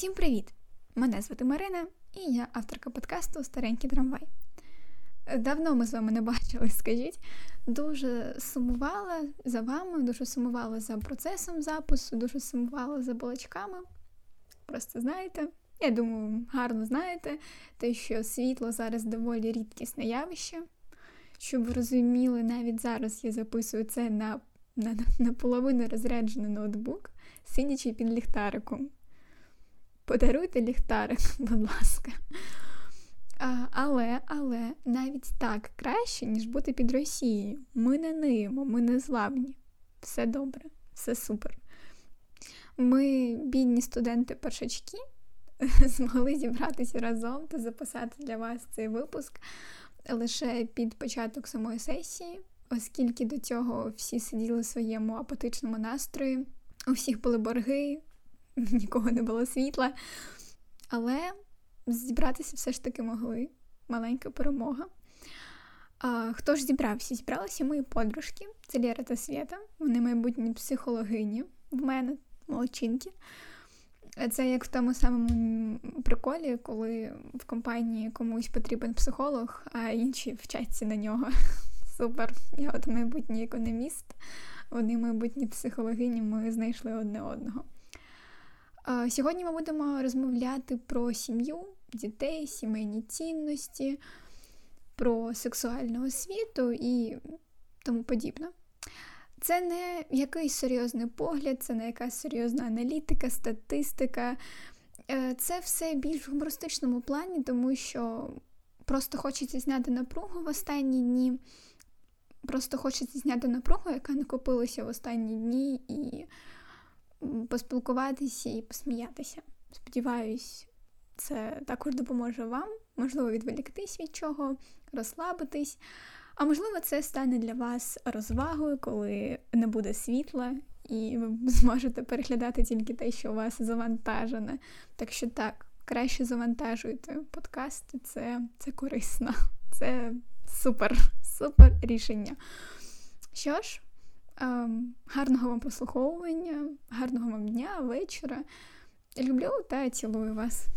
Всім привіт! Мене звати Марина і я авторка подкасту Старенький трамвай. Давно ми з вами не бачились, скажіть. Дуже сумувала за вами, дуже сумувала за процесом запису, дуже сумувала за балачками. Просто знаєте, я думаю, гарно знаєте, те, що світло зараз доволі рідкісне явище. Щоб ви розуміли, навіть зараз я записую це на на, на половину розряджений ноутбук, сидячи під ліхтариком. Подаруйте ліхтарик, будь ласка. Але але навіть так краще, ніж бути під Росією. Ми не ниємо, ми не зламні. Все добре, все супер. Ми, бідні студенти-першачки, змогли зібратися разом та записати для вас цей випуск лише під початок самої сесії, оскільки до цього всі сиділи в своєму апатичному настрої, у всіх були борги, нікого не було світла. Але зібратися все ж таки могли. Маленька перемога. А, Хто ж зібрався? Зібралися мої подружки, це Лєра та Свята. Вони майбутні психологині в мене, молодчинки. Це як в тому самому приколі, коли в компанії комусь потрібен психолог, а інші вчаться на нього. Супер. Я от майбутній економіст, вони майбутні психологині, ми знайшли одне одного. Сьогодні ми будемо розмовляти про сім'ю, дітей, сімейні цінності, про сексуальну освіту і тому подібне. Це не якийсь серйозний погляд, це не якась серйозна аналітика, статистика. Е, це все більш в гумористичному плані, тому що просто хочеться зняти напругу в останні дні. Просто хочеться зняти напругу, яка накопилася в останні дні, і поспілкуватися і посміятися. Сподіваюсь, це також допоможе вам, можливо, відволіктись від чого, розслабитись. А можливо, це стане для вас розвагою, коли не буде світла, і ви зможете переглядати тільки те, що у вас завантажене. Так що так, краще завантажуйте подкасти, це, це корисно, це супер, супер рішення. Що ж, гарного вам прослуховування, гарного вам дня, вечора. Люблю та цілую вас.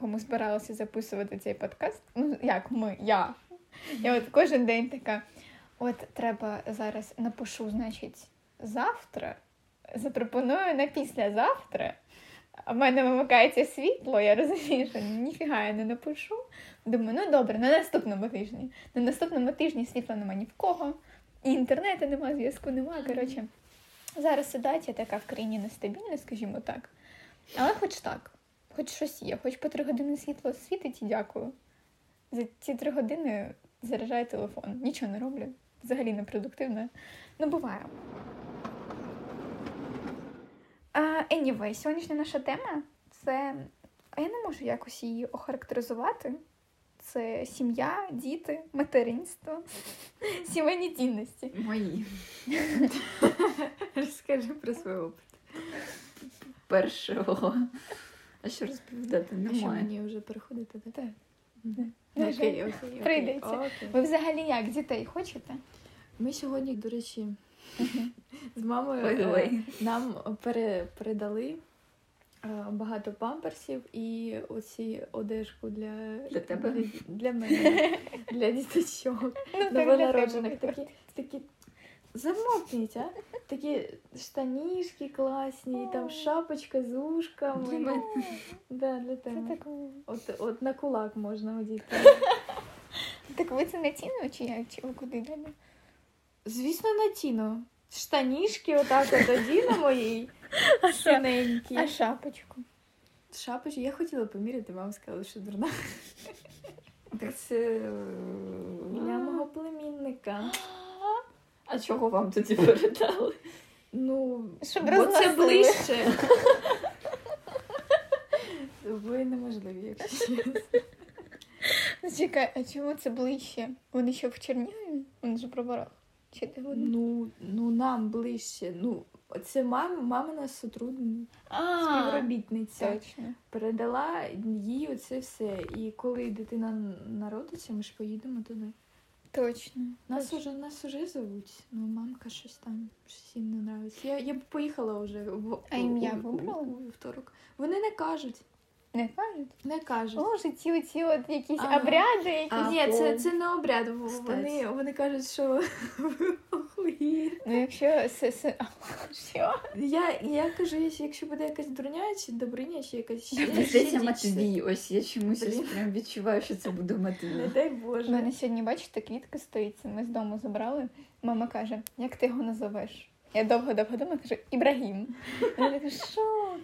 довго ми збиралися записувати цей подкаст. Ну, як ми, я. Я от кожен день така. От треба зараз напишу, значить, завтра. Запропоную на післязавтра. В мене вимикається світло, я розумію, що ніфіга я не напишу. Думаю, ну добре, на наступному тижні. На наступному тижні світла нема ні в кого, і інтернету нема, зв'язку нема. Коротше, зараз ситуація така в країні нестабільна, скажімо так. Але хоч так хоч щось є, хоч по три години світло світить і дякую. За ці три години заряджаю телефон. Нічого не роблю. Взагалі не продуктивно. Ну, буває. Uh, anyway, сьогоднішня наша тема це. А я не можу якось її охарактеризувати. Це сім'я, діти, материнство, сімейні цінності. Мої. Розкажи про свій опит. Першого. А що розповідати? Немає. що мені вже переходити до тебе? Окей, окей, Прийдеться. Ви взагалі як дітей хочете? Ми сьогодні, до речі, з мамою е, нам передали багато памперсів і оці одежку для для тебе для, для мене, для діточок ну, новонароджених. Такі, такі Замовкніть, а? Такі штанішки класні, там шапочка з ушками. Для мене. Да, для тебе. От от на кулак можна одіти. Так ви це на ціну чи як? Чи ви куди йдемо? Звісно, на тіну. Штанішки отак от одіну моїй. Синенькі. А шапочку? Шапочку я хотіла поміряти, мама сказала, що дурна. Так це для мого племінника. А чого вам тоді передали? Ну, Щоб бо це ближче. Ви неможливі, якщо чесно. Чекай, а чому це ближче? Вони що в Чернігові? Вони ж про ворог. Чи де вони? Ну, ну нам ближче. Ну, це мам, мамина сотрудниця, співробітниця. Точно. Передала їй оце все. І коли дитина народиться, ми ж поїдемо туди. Точно. Нас точно. уже нас уже зовуть. Ну, мамка щось там щось їм не нравиться. Я, я б поїхала вже в А ім'я у вівторок. Вони не кажуть. Не кажуть? Не кажуть. Може, ці оці от якісь Ага. обряди, якісь. Ні, це, це не обряд. Вони, вони кажуть, що ви. Ну, якщо що? Я, я кажу, якщо- буде якась дурня, чи добриня, чи якась ще, Матвій. Ось я чомусь ось прям відчуваю, що це буде Не Матвій. дай У Боже. мене сьогодні, бачите, квітка стоїть, ми з дому забрали. Мама каже, як ти його назовеш? Я довго-довго думаю, кажу, Ібрагім. Вона така, що?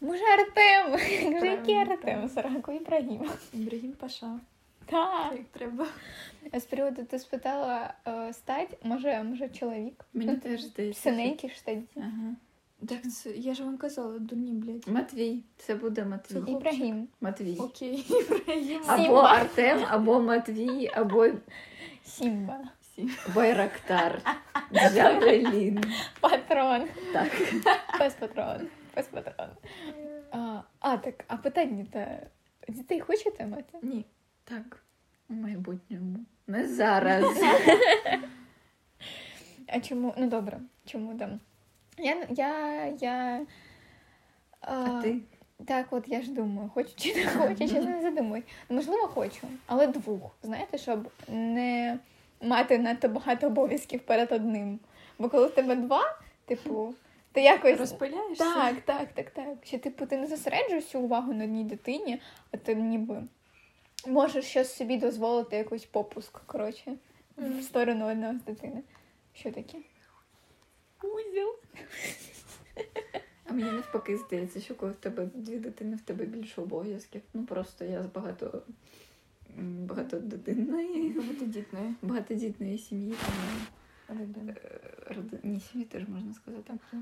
Може, Артем? Кажу, який Артем? Саранку Ібрагім. Ібрагім Паша. Так. Як треба. З приводу ти спитала е, стать, може, може чоловік? Мені теж здається. Синенький ж Ага. Так, це, я ж вам казала, дурні, блядь. Матвій. Це буде Матвій. Це Ібрагім. Матвій. Окей, Ібрагім. Або Сімба. Артем, або Матвій, або Сімба. Байрактар. Джавелін. Патрон. Так. Пес патрон. Пес. А, а, так, а питання то дітей хочете мати? Ні. Так. У майбутньому. Не зараз. А чому? Ну добре, чому там? Я, я, я... А ти? Так, от я ж думаю, хочу чи не хочу, чесно не задумуй. Можливо, хочу, але двох. Знаєте, щоб не мати надто багато обов'язків перед одним. Бо коли в тебе два, типу, ти якось. Розпиляєшся? Так, так, так, так. Що типу ти не зосереджуєш всю увагу на одній дитині, а ти ніби можеш щось собі дозволити якийсь попуск, коротше, в сторону одного з дитини. Що таке? Узіл. А мені навпаки здається, що коли в тебе дві дитини, в тебе більше обов'язків. Ну просто я з багато багатодитинної, Багатодітної. багатодітної сім'ї, Родини. е, роди- ні, сім'ї теж можна сказати. А,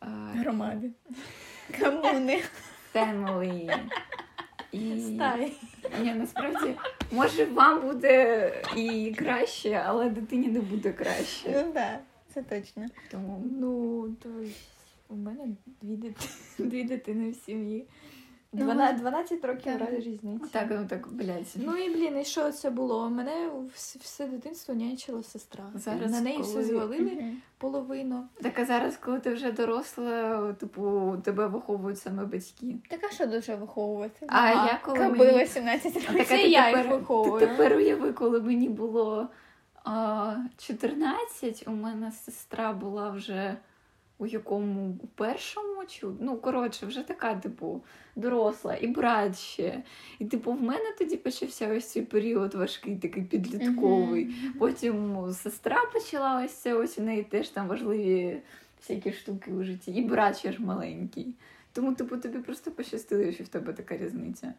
Громади. Комуни. Family. І... Стай. Ні, насправді, може, вам буде і краще, але дитині не буде краще. Ну так, це точно. Тому Ну, то у мене дві дитини, дві дитини в сім'ї. Ну, 12, 12 років так. раз різниці. так, ну так, блядь. Ну і блін, і що це було? Мене вс- все дитинство нянчила сестра. Зараз, На неї коли- все звалили Мгм. половину. Так, а зараз, коли ти вже доросла, типу, тебе виховують саме батьки. Так а що дуже виховувати? А Ага. я коли Кабила мені... 17 А років. так, Це ти я їх тепер, виховую. Ти тепер уяви, коли мені було а, 14, у мене сестра була вже у якому у першому чи ну коротше, вже така, типу, доросла, і брат ще. І типу, в мене тоді почався ось цей період важкий, такий підлітковий. Потім сестра почала ось це, ось у неї теж там важливі всякі штуки у житті, і брат ще ж маленький. Тому, типу, тобі просто пощастило, що в тебе така різниця.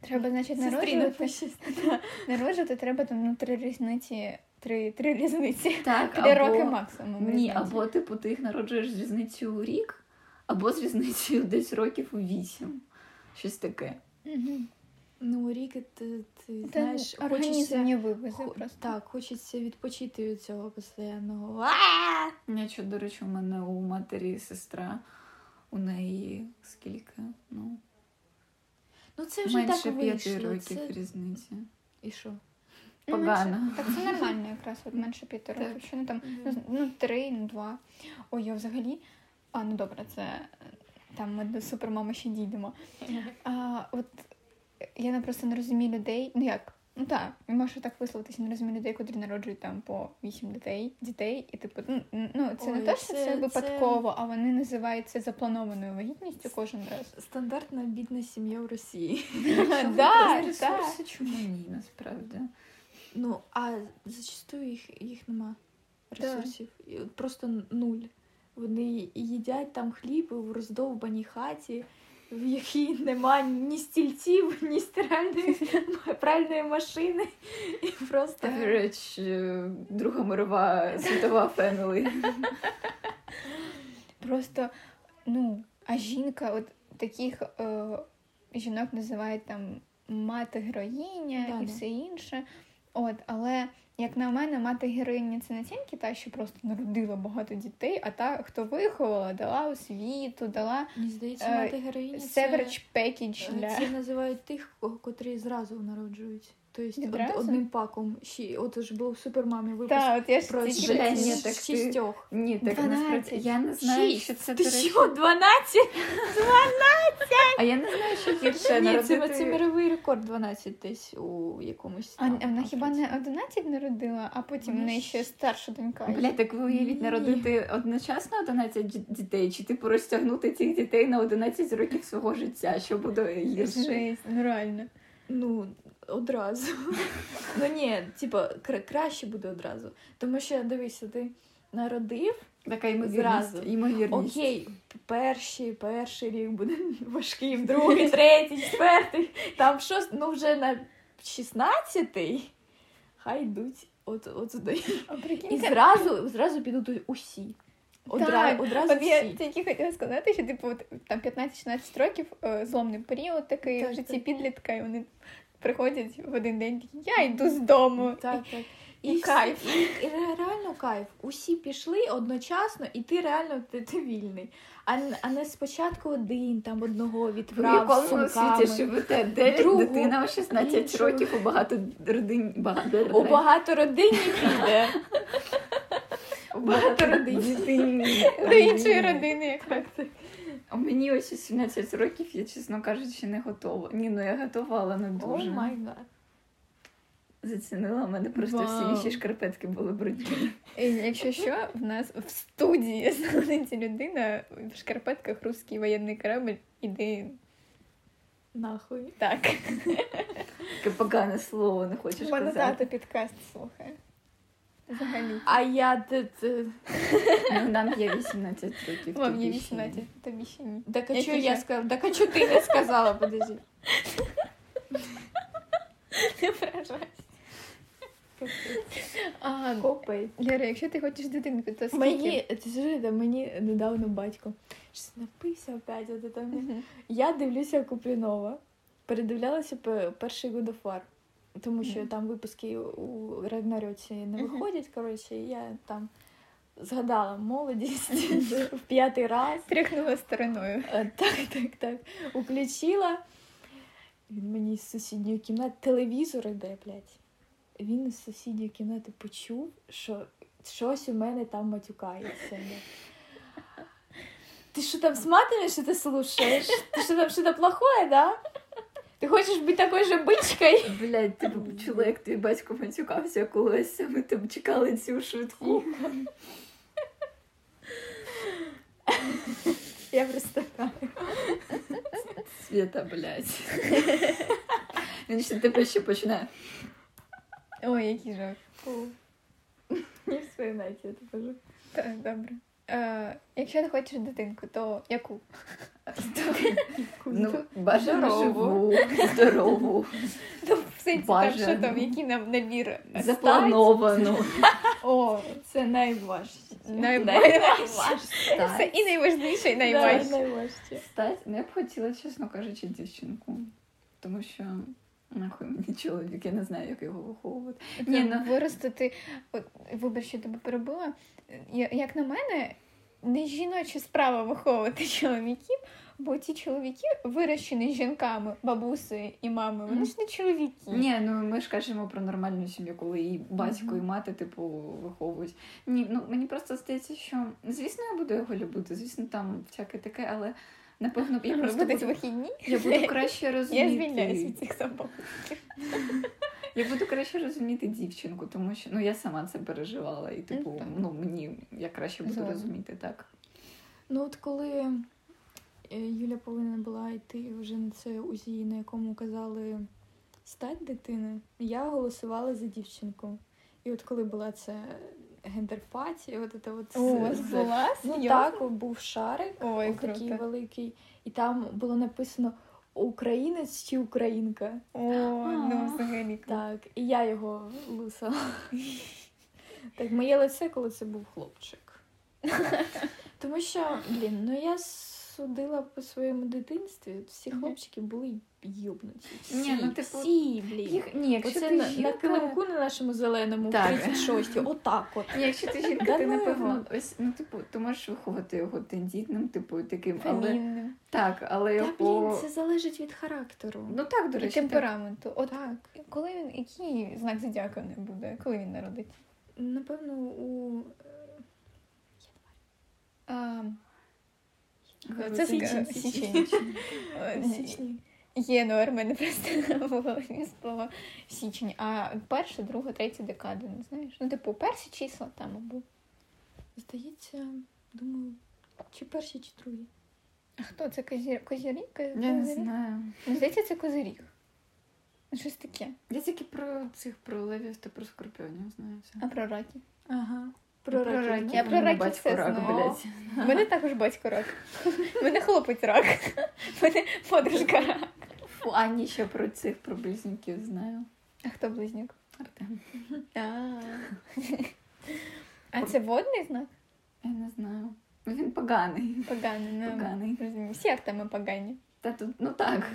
Треба, значить, народжувати. Народжувати треба там ну, три різниці. Три, три різниці. Так, Три роки максимум. Ні, різниці. або типу ти їх народжуєш з різницею у рік, або з різницею десь років у вісім. Щось таке. Ну, рік ти, ти Та знаєш, хочеться, не вивезе хо- просто. так, хочеться відпочити від цього постійного. А! Нічого, до речі, у мене у матері сестра, у неї скільки? Ну, Ну це вже менше так п'яти років Це... різниці. І що? Ну, Погано. менше- Так це нормально якраз, от менше п'яти років. Що не там, ну, ну, три, ну два. Ой, я взагалі. А, ну добре, це там ми до супермами ще дійдемо. А, от я не просто не розумію людей. Ну як? Ну так, можу так висловитися, не розумію людей, котрі народжують там по вісім дітей, дітей, і типу, ну, ну це не те, що це- це, це- випадково, а вони називають це запланованою вагітністю кожен раз. Стандартна бідна сім'я в Росії. Так. чому ні, насправді. Ну, а зачастую їх, їх нема ресурсів. От Просто нуль. Вони їдять там хліб в роздовбаній хаті, в якій нема ні стільців, ні стиральної пральної машини. І просто Average е, Друга мирова світова фемілі. Просто, ну, а жінка, от таких е, жінок називають там мати героїня Да-да. і все інше. От, але як на мене, мати героїні це не тільки та, що просто народила багато дітей, а та, хто виховала, дала освіту, дала мені здається, Е, мати героїні це, е, для це називають тих, ко- котрі зразу народжують. Тобто од- одним паком. Ще, от ж було в супермамі випуск Так, от я ж про ні, так ти- шістьох. Ні, так 12. насправді я не знаю, Шість. що це Ти речі. що, 12? А я не знаю, що гірше Ні, це, народити. це мировий рекорд 12 десь у якомусь. А, там а вона хіба не 11 народила, а потім в неї ще старша донька. є? Блядь, так ви уявіть народити одночасно 11 дітей, чи типу розтягнути цих дітей на 11 років свого життя, що буде гірше? Жесть, ну реально. Ну, одразу. ну ні, кра- краще буде одразу. Тому що дивися, ти народив. Така ймовірність. Ймовірність. Окей, перший, перший рік буде важким, другий, третій, четвертий. Там щось, ну вже на 16-й хай йдуть от, от сюди. І зразу, зразу підуть усі. Одра, Так, одразу От я всі. тільки хотіла сказати, що типу там 15-16 років е, зломний період такий Так, в житті так. підлітка, і вони приходять в один день такі, я йду з дому. Так, так. І всі- кайф. І, і реально кайф. Усі пішли одночасно, і ти реально ти, ти вільний. А, а не спочатку один там одного відправ з якому сумками. світі живете? Дев'ять Другу, дитина в 16 іншого. років у багато родин. Багато У багатородинні піде. у багато родин. До іншої родини, як так. У мені ось 17 років, я, чесно кажучи, не готова. Ні, ну я готова, але не Oh дуже. my God. Зацінила, у мене просто всі інші шкарпетки були брудні. І Якщо що, в нас в студії знаходиться людина в шкарпетках русський воєнний корабль. Іди Нахуй. так. Таке погане слово не хочеш У мене казати. тато підкаст слухає. Взагалі. А я Ну, нам є 18 років. Вам є ще 18, тобі ще ні. Так а чого я сказала? Так а чого ти не сказала, подожди. Не вражайся. А, Копай. Лера, якщо ти хочеш дитинку, то скільки? Мені, ти знаєте, мені недавно батько щось напився опять. От. Мгм. Я дивлюся Куплінова, передивлялася пе- перший War, тому що там випуски у Рагнарьоці не виходять. Коротше, я там згадала молодість в п'ятий раз. Тряхнула стороною. Е, Так, так, так. Уключила. Він мені з сусідньої кімнати телевізор іде, блядь. Він з сусідньої кімнати почув, що щось у мене там матюкається. Ти що там смотришь, что ты слушаешь? Ты что там что-то плохое, да? Ти хочеш бути такою же бичкою? Блядь, ти б чула, як твій батько матюкався колись, а ми там чекали цю швидку. Я просто так. Свята, блядь. Він ще тебе ще починає. Ой, який жах. Не вспоминайте, я кажу. Так, добре. Е, якщо ти хочеш дитинку, то яку? Ну, бажано Здорову. живу, здорову, Ну, в сенсі, там, що там, який нам набір? заплановану. О, Це найважче. найважче. Це і найважніше, і найважче. Стать. Ну, я б хотіла, чесно кажучи, дівчинку. Тому що нахуй мені чоловік, я не знаю, як його виховувати. Ні, ну Виростити, вибач, що тебе перебила. Як на мене, не жіноча справа виховувати чоловіків, бо ті чоловіки вирощені жінками, бабусею і мамою, вони ж не чоловіки. Ні, ну ми ж кажемо про нормальну сім'ю, коли і батько, і мати, типу, виховують. Ні, ну мені просто здається, що звісно, я буду його любити, звісно, там всяке таке, але напевно я просто буду, вихідні. я буду краще Я розуміти. звільняюся від цих собак. Я буду краще розуміти дівчинку, тому що ну я сама це переживала, і типу, ну мені я краще буду Згодна. розуміти так. Ну от коли е, Юля повинна була йти вже на це УЗІ, на якому казали стать дитини, я голосувала за дівчинку. І от коли була ця гендерпаті, от це от О, у з- була? Ну так, був шарик, Ой, такий круто. великий, і там було написано Українець чи Українка. О, ну взагалі. Так, і я його лусала. Так, моє лице, коли це був хлопчик. Тому що, блін, ну я судила по своєму дитинстві, всі хлопчики були йобнуті. Всі, ну, типу, всі, блін. Їх, ні, якщо Оце ти на, жінка, на килимку на нашому зеленому Так. в 36 отак от. Ні, якщо ти жінка, ти ну напевно ось ну, типу, ти можеш виховати його тендітним, типу, таким, але Фемінним. так, але Та його. блін, це залежить від характеру. Ну так, до І речі, так. темпераменту. От так. коли він, який знак зодіака не буде, коли він народиться? Напевно, у А, Говорю, це січень, січні. Єнуар, в мене просто голові слово січень. А перша, друга, третя декада, не знаєш? Ну, типу, перші числа там або. Здається, думаю, чи перші, чи другі. А хто це козір... козірі? Коз- Я не знаю. Ну, Здається, це козиріг. Щось таке. Я тільки про цих про левів та про скорпіонів знаю. Все. А про раки? Ага. Про ну, Я про Мене батько все рак, знаю. блядь. У мене також батько рак. У мене хлопець рак. У мене подружка рак. Фу, а ні, ще про цих про близнюків знаю. А хто близнюк? Артем. А. А це водний знак? Я не знаю. Він поганий. Поганий. Ну, Поганий. розумію. Всі Артеми погані. Та тут, ну так.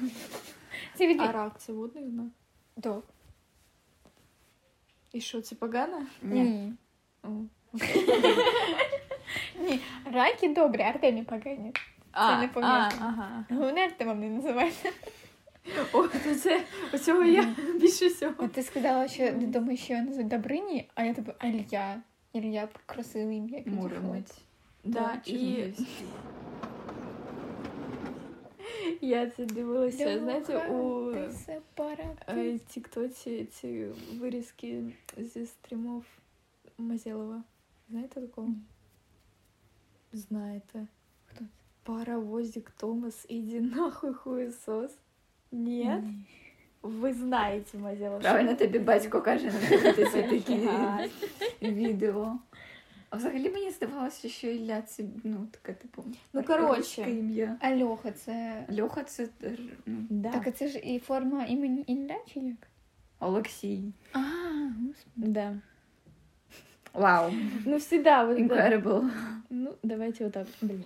Це від... А рак це водний знак. До. І що, це погано? Ні. Ні. О. Ні. Раки добрі, Артемі погані. А, не пов'язано. а, ага. Головне Артемом не називається. О, то це оцього я більше всього. От ти сказала, що ти думаєш, що його назвуть Добрині, а я тобі Алья. Ілья красиве ім'я. підійшло. Муромець. Да, і Чернігівський. я це дивилася, знаєте, у Ти сепаратист. е, Тіктоці ці вирізки зі стрімов Мазєлова. Знаєте такого? Знаєте. Хто це? Паровозик Томас, иди нахуй хуесос. Нет? Ви знаєте Мазєлова. Правильно тобі батько каже не дивитися такі Ага. відео. А взагалі мені здавалося, що Ілля це ну таке типу. Ну, коротше. русське ім'я. А Льоха це. Льоха це теж, ну, Да. Так, а це ж і форма імені Ілля чи як? Олексій. А, господи. Да. Вау. Ну, всегда вот да. Incredible. Ну, давайте вот так. Блин.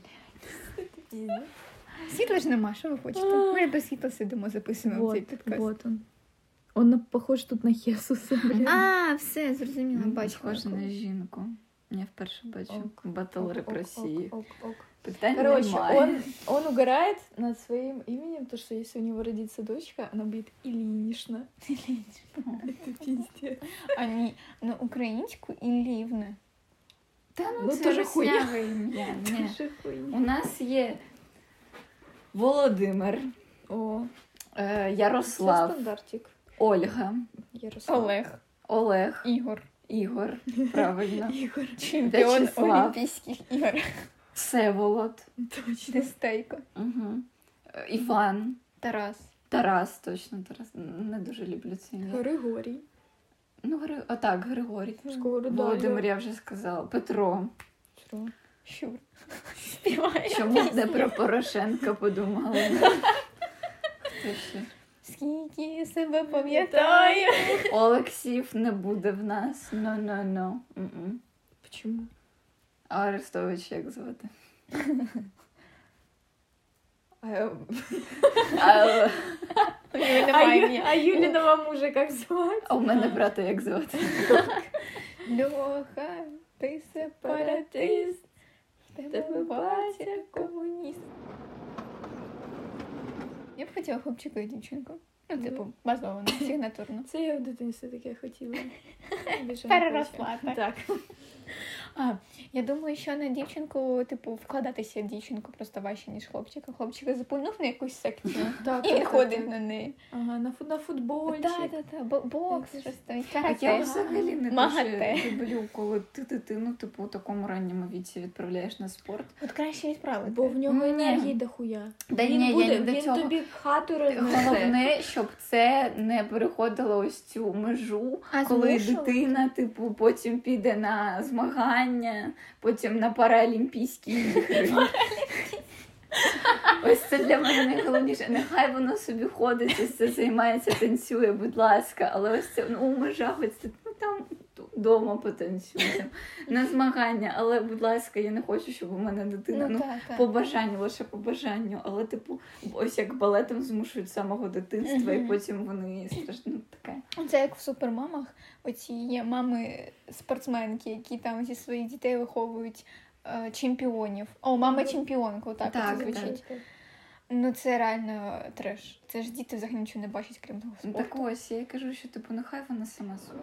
Світла ж нема, що ви хочете? Ми без світла сидимо, записуємо цей Вот, підкаст. вот он. Он похож тут на Хесуса. блин. А, все, зрозуміла, бачу. Схоже на жінку. Я вперше бачу батл реп Росії. ок, ок, ок. Питань Короче, он, он угорает над своим именем, то что если у него родится дочка, она будет Ильинична. Это пиздец. А ні, ну українську Іллівне. Та ну, Ну, це тоже хуйня. ім'я. Тоже хуйня. У нас є Володимир, О, е, Ярослав, стандартик. Ольга, Ярослав. Олег, Олег, Ігор. Ігор. Правильно. Ігор. Чемпіон В'ячеслав. Олімпійських ігор. Всеволод. Точно. Нестейко. Угу. Іван. Тарас. Тарас, точно Тарас. Не дуже люблю це ім'я. Григорій. Ну, Гри... Отак, Григорій. Скоро, Володимир, я- вже сказала. Петро. Що? Щур. Співає. Чому не про Порошенка? Хто ще? Скільки себе пам'ятаю. Олексів не буде в нас. Ну, ну, ну. М-м. Почему? А Арестович як звати? А, Юліного мужа як звати? а у мене брата як звати? Льоха, ти сепаратист. В Тебе Тебе батя комуніст. Я б хотіла хлопчика і дівчинку. Ну, типу, базовано, сигнатурно. Це я в дитинстві таке хотіла. Переросла, так? А, я думаю, що на дівчинку, типу, вкладатися в дівчинку просто важче, ніж хлопчика. Хлопчика запульнув на якусь секцію Так, і він так, ходить так. на неї. Ага, на, фу- на футбольчик. Так, так, так, бокс, А я взагалі не дуже люблю, коли ти дитину, типу, у такому ранньому віці відправляєш на спорт. От краще відправити. Бо в нього енергії дохуя. Да він ні, я не до він цього. тобі хату рознесе. Головне, щоб це не переходило ось цю межу, А коли дитина, типу, потім піде на змагання, потім на Паралімпійські ігри. Ось це для мене найголовніше. Нехай воно собі ходить, ось це займається, танцює, будь ласка. Але ось це ну, межа, ось це там вдома потанцюємо на змагання. Але, будь ласка, я не хочу, щоб у мене дитина. Ну, так, так. по бажанню, лише по бажанню. Але, типу, ось як балетом змушують з самого дитинства, і потім вони страшно ну, таке. Це як в супермамах. Оці є мами спортсменки, які там зі своїх дітей виховують е, чемпіонів. О, мама чемпіонку, так, Так, це так. Ну це реально треш. Це ж діти взагалі нічого не бачать, крім того Ну, спорту. Так ось, я й кажу, що типу, нехай вона сама собі.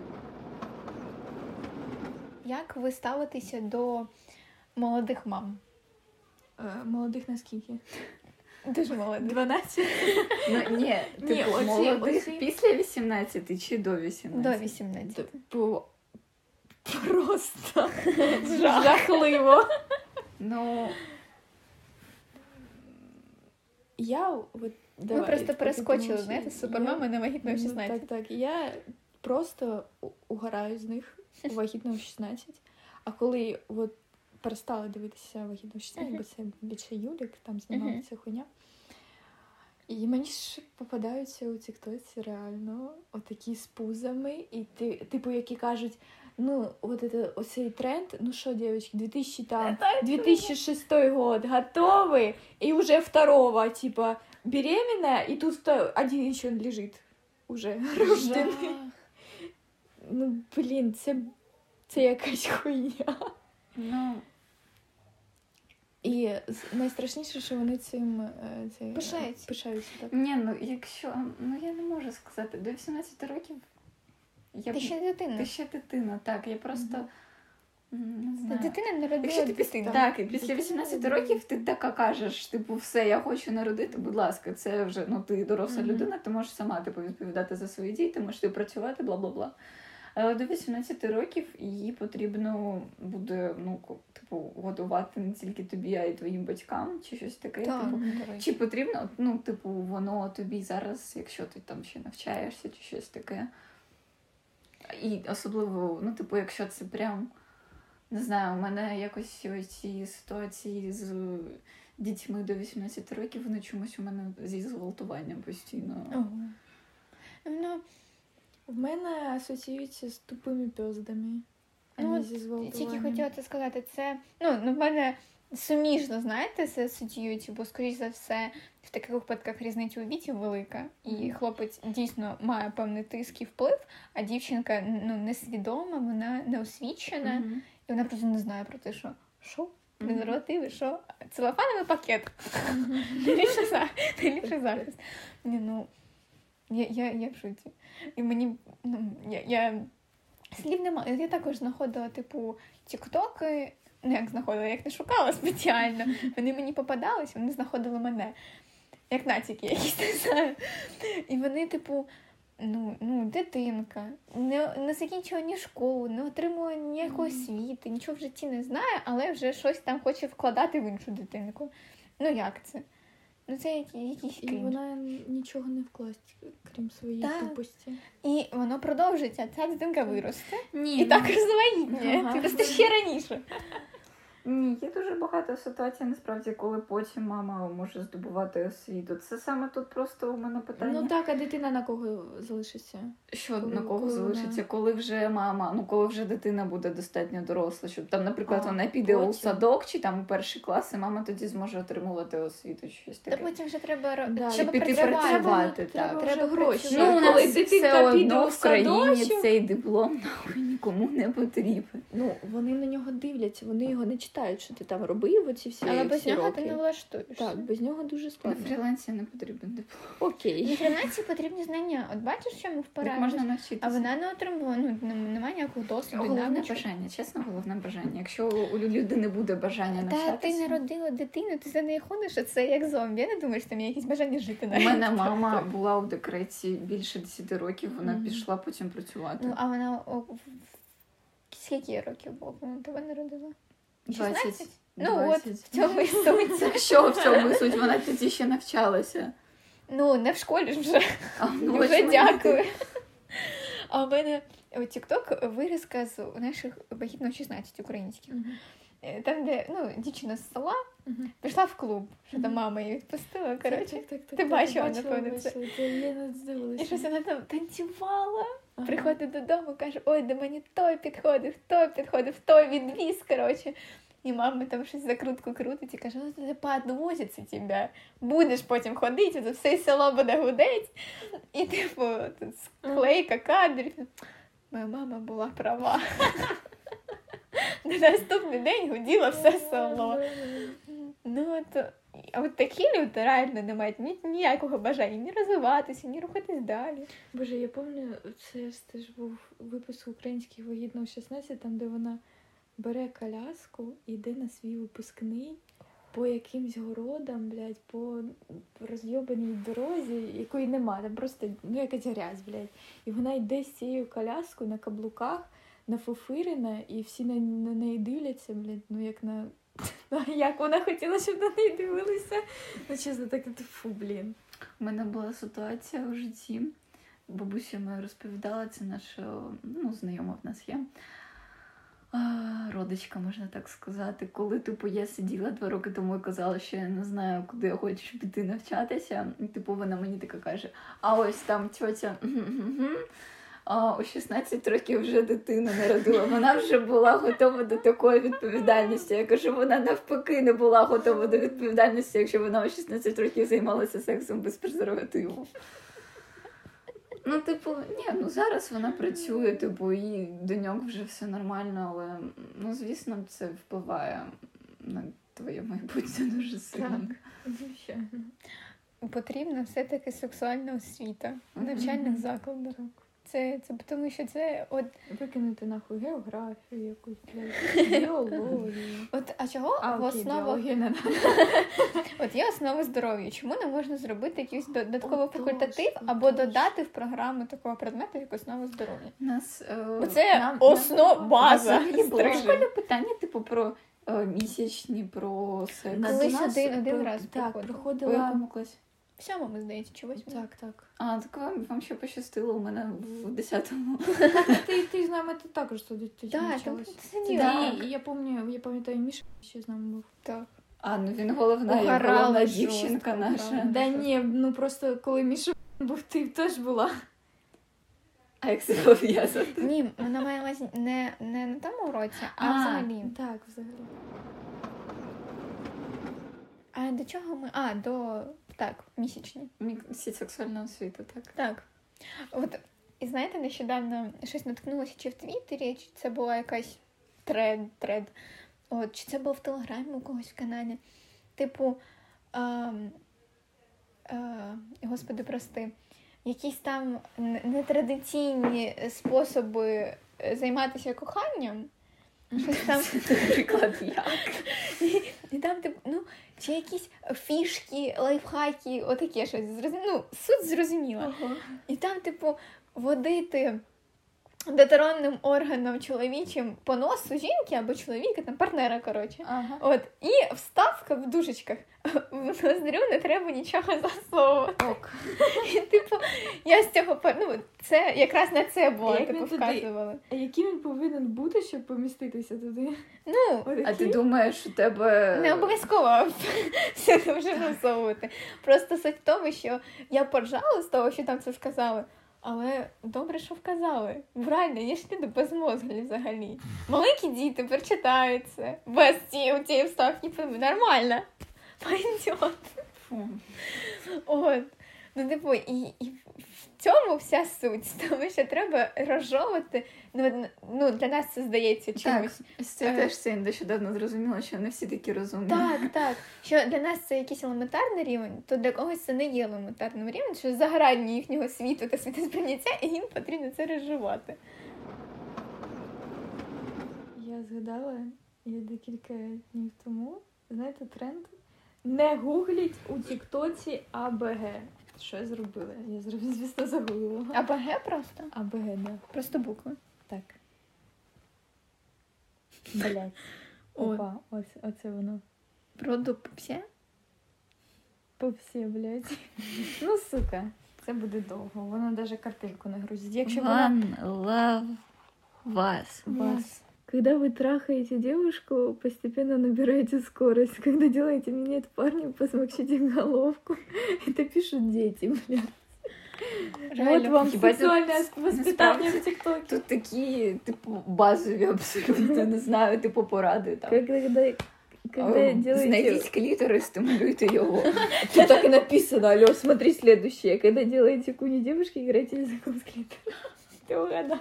Як ви ставитеся до молодих мам? Е, Молодих наскільки? Дуже молодих. 12? Ну, ні, типу, оці- молодих оці- після 18 чи до 18? До 18. Бо просто жахливо. Ну, Я от, Ми просто перескочили, знаєте, з супермами на вагітну Ну, 16. Так, так. Я просто угораю з них у вагітну 16. А коли от перестала дивитися вагітну 16, бо це більше Юлік, там знімалася хуйня. І мені ж попадаються у тіктоці реально отакі з пузами, і ти, типу, які кажуть, ну, от это, оцей тренд, ну що, дівчатки, 2000 там, 2006 год, готовы, и уже второго, типа, беременная, и тут вто- один еще лежит уже рождений. Ну, блін, це, це якась хуйня. ну, І з- найстрашніше, що вони цим е, це, Пишаються. пишаються так. ні, ну якщо, ну я не можу сказати, до 18 років я Ти ще дитина. ти ще дитина, так, я просто не знаю. Дитина народила Якщо ти після, так, і після 18 народила. років ти така кажеш, типу, все, я хочу народити, будь ласка, це вже ну ти доросла Мгм. людина, ти можеш сама типу, відповідати за свої дії, ти можеш ти працювати, бла бла бла. Але до 18 років її потрібно буде ну типу годувати не тільки тобі, а й твоїм батькам, чи щось таке. Так, Типу, чи потрібно, ну, типу, воно тобі зараз, якщо ти там ще навчаєшся чи щось таке. І особливо, ну, типу, якщо це прям, не знаю, у мене якось ці ситуації з дітьми до 18 років, вони чомусь у мене зі зґвалтуванням постійно. Ого. Ну, В мене асоціюється з тупими пьоздами, а Ну, не зі тільки хотіла це сказати, це ну, ну, в мене суміжно, знаєте, це асоціюється, бо, скоріш за все, таких випадках різниця у віці велика, і хлопець дійсно має певний тиск і вплив, а дівчинка ну, несвідома, вона неосвічена, Мгм. і вона просто не знає про те, що що? Презервативи, що? Целофановий пакет. Найліпший за- найліпший захист. Ні, ну, я, я, я в шоці. І мені, ну, я, я слів немає. Я також знаходила, типу, тіктоки, ну як знаходила, я їх не шукала спеціально. Вони мені попадались, вони знаходили мене. Як натяки якісь не знаю. І вони, типу, ну, ну, дитинка, не, не закінчила ні школу, не отримала ніякої освіти, нічого в житті не знає, але вже щось там хоче вкладати в іншу дитинку. Ну як це? Ну це якийсь І вона нічого не вкласть, крім своєї Так. тупості. І воно продовжиться, ця дитинка виросте. Ні, І так розвагітніє. Ага. Просто ще раніше. Ні, є дуже багато ситуацій, насправді, коли потім мама може здобувати освіту. Це саме тут просто у мене питання. Ну так, а дитина на кого залишиться? Що Коли- на кого коли залишиться, вона- коли вже мама, ну коли вже дитина буде достатньо доросла, щоб там, наприклад, А, вона піде у садок чи там у перший клас, і мама тоді зможе отримувати освіту чи щось Та потім вже треба Да. треба Чи піти працювати. Треба, так. треба, Треба гроші. Ну, у коли нас все піде в в країні садочок, цей диплом нахуй нікому не потрібен. Ну, вони на нього дивляться, вони його не читають, що ти там робив оці всі, Але без нього роки. ти не влаштуєшся. Так, без нього дуже На фрілансі не потрібен диплом. На фрілансі потрібні знання. От бачиш, чому Як впираєш? можна навчитися? А вона не отримувала, ну немає ніякого досвіду. Головне навичок. бажання, чесно, головне бажання. Якщо у людини буде бажання Та ти навчатися. народила дитину, ти за нею ходиш, а це як зомбі. Я не думаю, що там є якісь бажання жити У мене мама була у декреті більше 10 років, вона Мгм. пішла потім працювати. Ну, а вона скільки років було, коли тебе народила? 20. 16? Ну от, в цьому і суть. Що в цьому суть? Вона тоді ще навчалася. Ну, не в школі ж вже. А, ну, Вже дякую. А у мене TikTok вирізка з наших вагітно 16 українських. Е, Там, де ну, дівчина з села пішла в клуб, що там Мгм. мама її відпустила. Коротше, ти бачила, напевно, це. Це я не і щось вона там танцювала. Ага. приходить додому, каже, ой, до мені той підходив, той підходив, той відвіз, коротше. І мама там щось закрутку крутить і каже, ну це поодвозиться тебе. Будеш потім ходити, це все село буде гудеть. І типу, тут склейка кадрів. Моя мама була права. На наступний день гуділо все село. Ну, от, а от такі люди реально не мають ні, ніякого бажання ні розвиватися, ні рухатись далі. Боже, я пам'ятаю, це ж теж був випуск українських вагітного 16, там, де вона бере коляску і йде на свій випускний по якимсь городам, блядь, по розйобаній дорозі, якої нема, там просто ну, якась грязь, блядь. І вона йде з цією коляскою на каблуках, нафофирена, і всі на, на неї дивляться, блядь, ну як на. Як вона хотіла, щоб на неї дивилися. Ну, чесно, так фу, блін. У мене була ситуація у житті. Бабуся моя розповідала, це наша ну, знайома в нас є. Родичка, можна так сказати. Коли типу, я сиділа два роки тому і казала, що я не знаю, куди я хочу піти навчатися. І, типу, вона мені така каже: а ось там тьотя. У 16 років вже дитину народила. Вона вже була готова до такої відповідальності. Я кажу, вона навпаки не була готова до відповідальності, якщо вона у 16 років займалася сексом без презервативу. Ну, типу, ні, ну зараз вона працює, типу, і до нього вже все нормально, але ну, звісно, це впливає на твоє майбутнє дуже сильно. Так. Звичайно. Потрібна все-таки сексуальна освіта в навчальних закладах. Це, це тому, що це от, Викинути нахуй географію якусь, біологію. от а чого А, в основах. От є основи здоров'я. Чому не можна зробити якийсь додатковий факультатив або додати в програму такого предмету, як основа здоров'я? Нас, е, Оце основа база. було в школі питання, типу, про е, місячні, про секс. Колись один- один раз Так, приходила. У проходила. якому класі? В сьомому, здається, чи восьмому. Так, так. А, так вам, вам ще пощастило у мене в 10-му. Ти, ти з нами тут також тоді тоді Так, там сиділа. І я пам'ятаю, я пам'ятаю, Міша ще з нами був. Так. А, ну він головна, Угорала головна дівчинка наша. Да ні, ну просто коли Міша був, ти теж була. А як це пов'язати? Ні, вона має не, не на тому уроці, а, А. взагалі. Так, взагалі. А до чого ми? А, до так, місячні. Всі сексуальна освіта, так. Так. От, і знаєте, нещодавно щось наткнулося чи в Твіттері, чи це була якась тред, тред. От, чи це було в Телеграмі у когось в каналі. Типу, а, а, господи, прости, якісь там нетрадиційні способи е, займатися коханням. Щось там Наприклад, як? і, там, типу, ну, чи якісь фішки, лайфхаки, отаке щось. Ну, суть зрозуміла. І там, типу, водити детеронним органом чоловічим по носу жінки або чоловіка, там партнера, коротше. Ага. От, і вставка в дужечках. В ноздрю не треба нічого засовувати. Ок. І, типу, я з цього ну, це якраз на це було, Як типу, вказували. А яким він повинен бути, щоб поміститися туди? Ну, А ти думаєш, у тебе. Не обов'язково все це вже засовувати. Просто суть в тому, що я поржала з того, що там це сказали. Але добре, що вказали. Реально, є ж люди мозгу взагалі. Маленькі діти прочитаються. Без цієї цієї вставки нормально. Пойдет. От. Ну, типу, і, і цьому вся суть. Тому що треба розжовувати. Ну, ну для нас це здається Так, чимось. це Е. теж це нещодавно зрозуміла, що не всі такі розумні. Так, так. Що для нас це якийсь елементарний рівень, то для когось це не є елементарним рівнем, що за грані їхнього світу та світосприйняття, і їм потрібно це розживати. Я згадала, я декілька днів тому, знаєте, тренд. Не гугліть у Тіктоці АБГ. Що я зробила? Я зробила, звісно, загуглила. А БГ просто? АБГ, да. Просто букви. Так. Блять. Опа, оце, оце воно. Продукція? По всі, блядь. Ну, сука, це буде довго. Воно навіть картинку не грузить. Якщо вона love вас. вас. Когда вы трахаете девушку, постепенно набираете скорость. Когда делаете минет парню, посмокчите головку. Это пишут дети, блядь. От вам Хіба це- сексуальне воспитання насправді- в ТикТоке. Тут такі, типу, базові абсолютно, не знаю, типу, поради там. Когда, когда О, делаете... Знайдіть клітор і стимулюйте його. Тут так и написано, алло, смотри следующее. Когда делаете куни девушки, играйте языком с клитора. Ти угадав.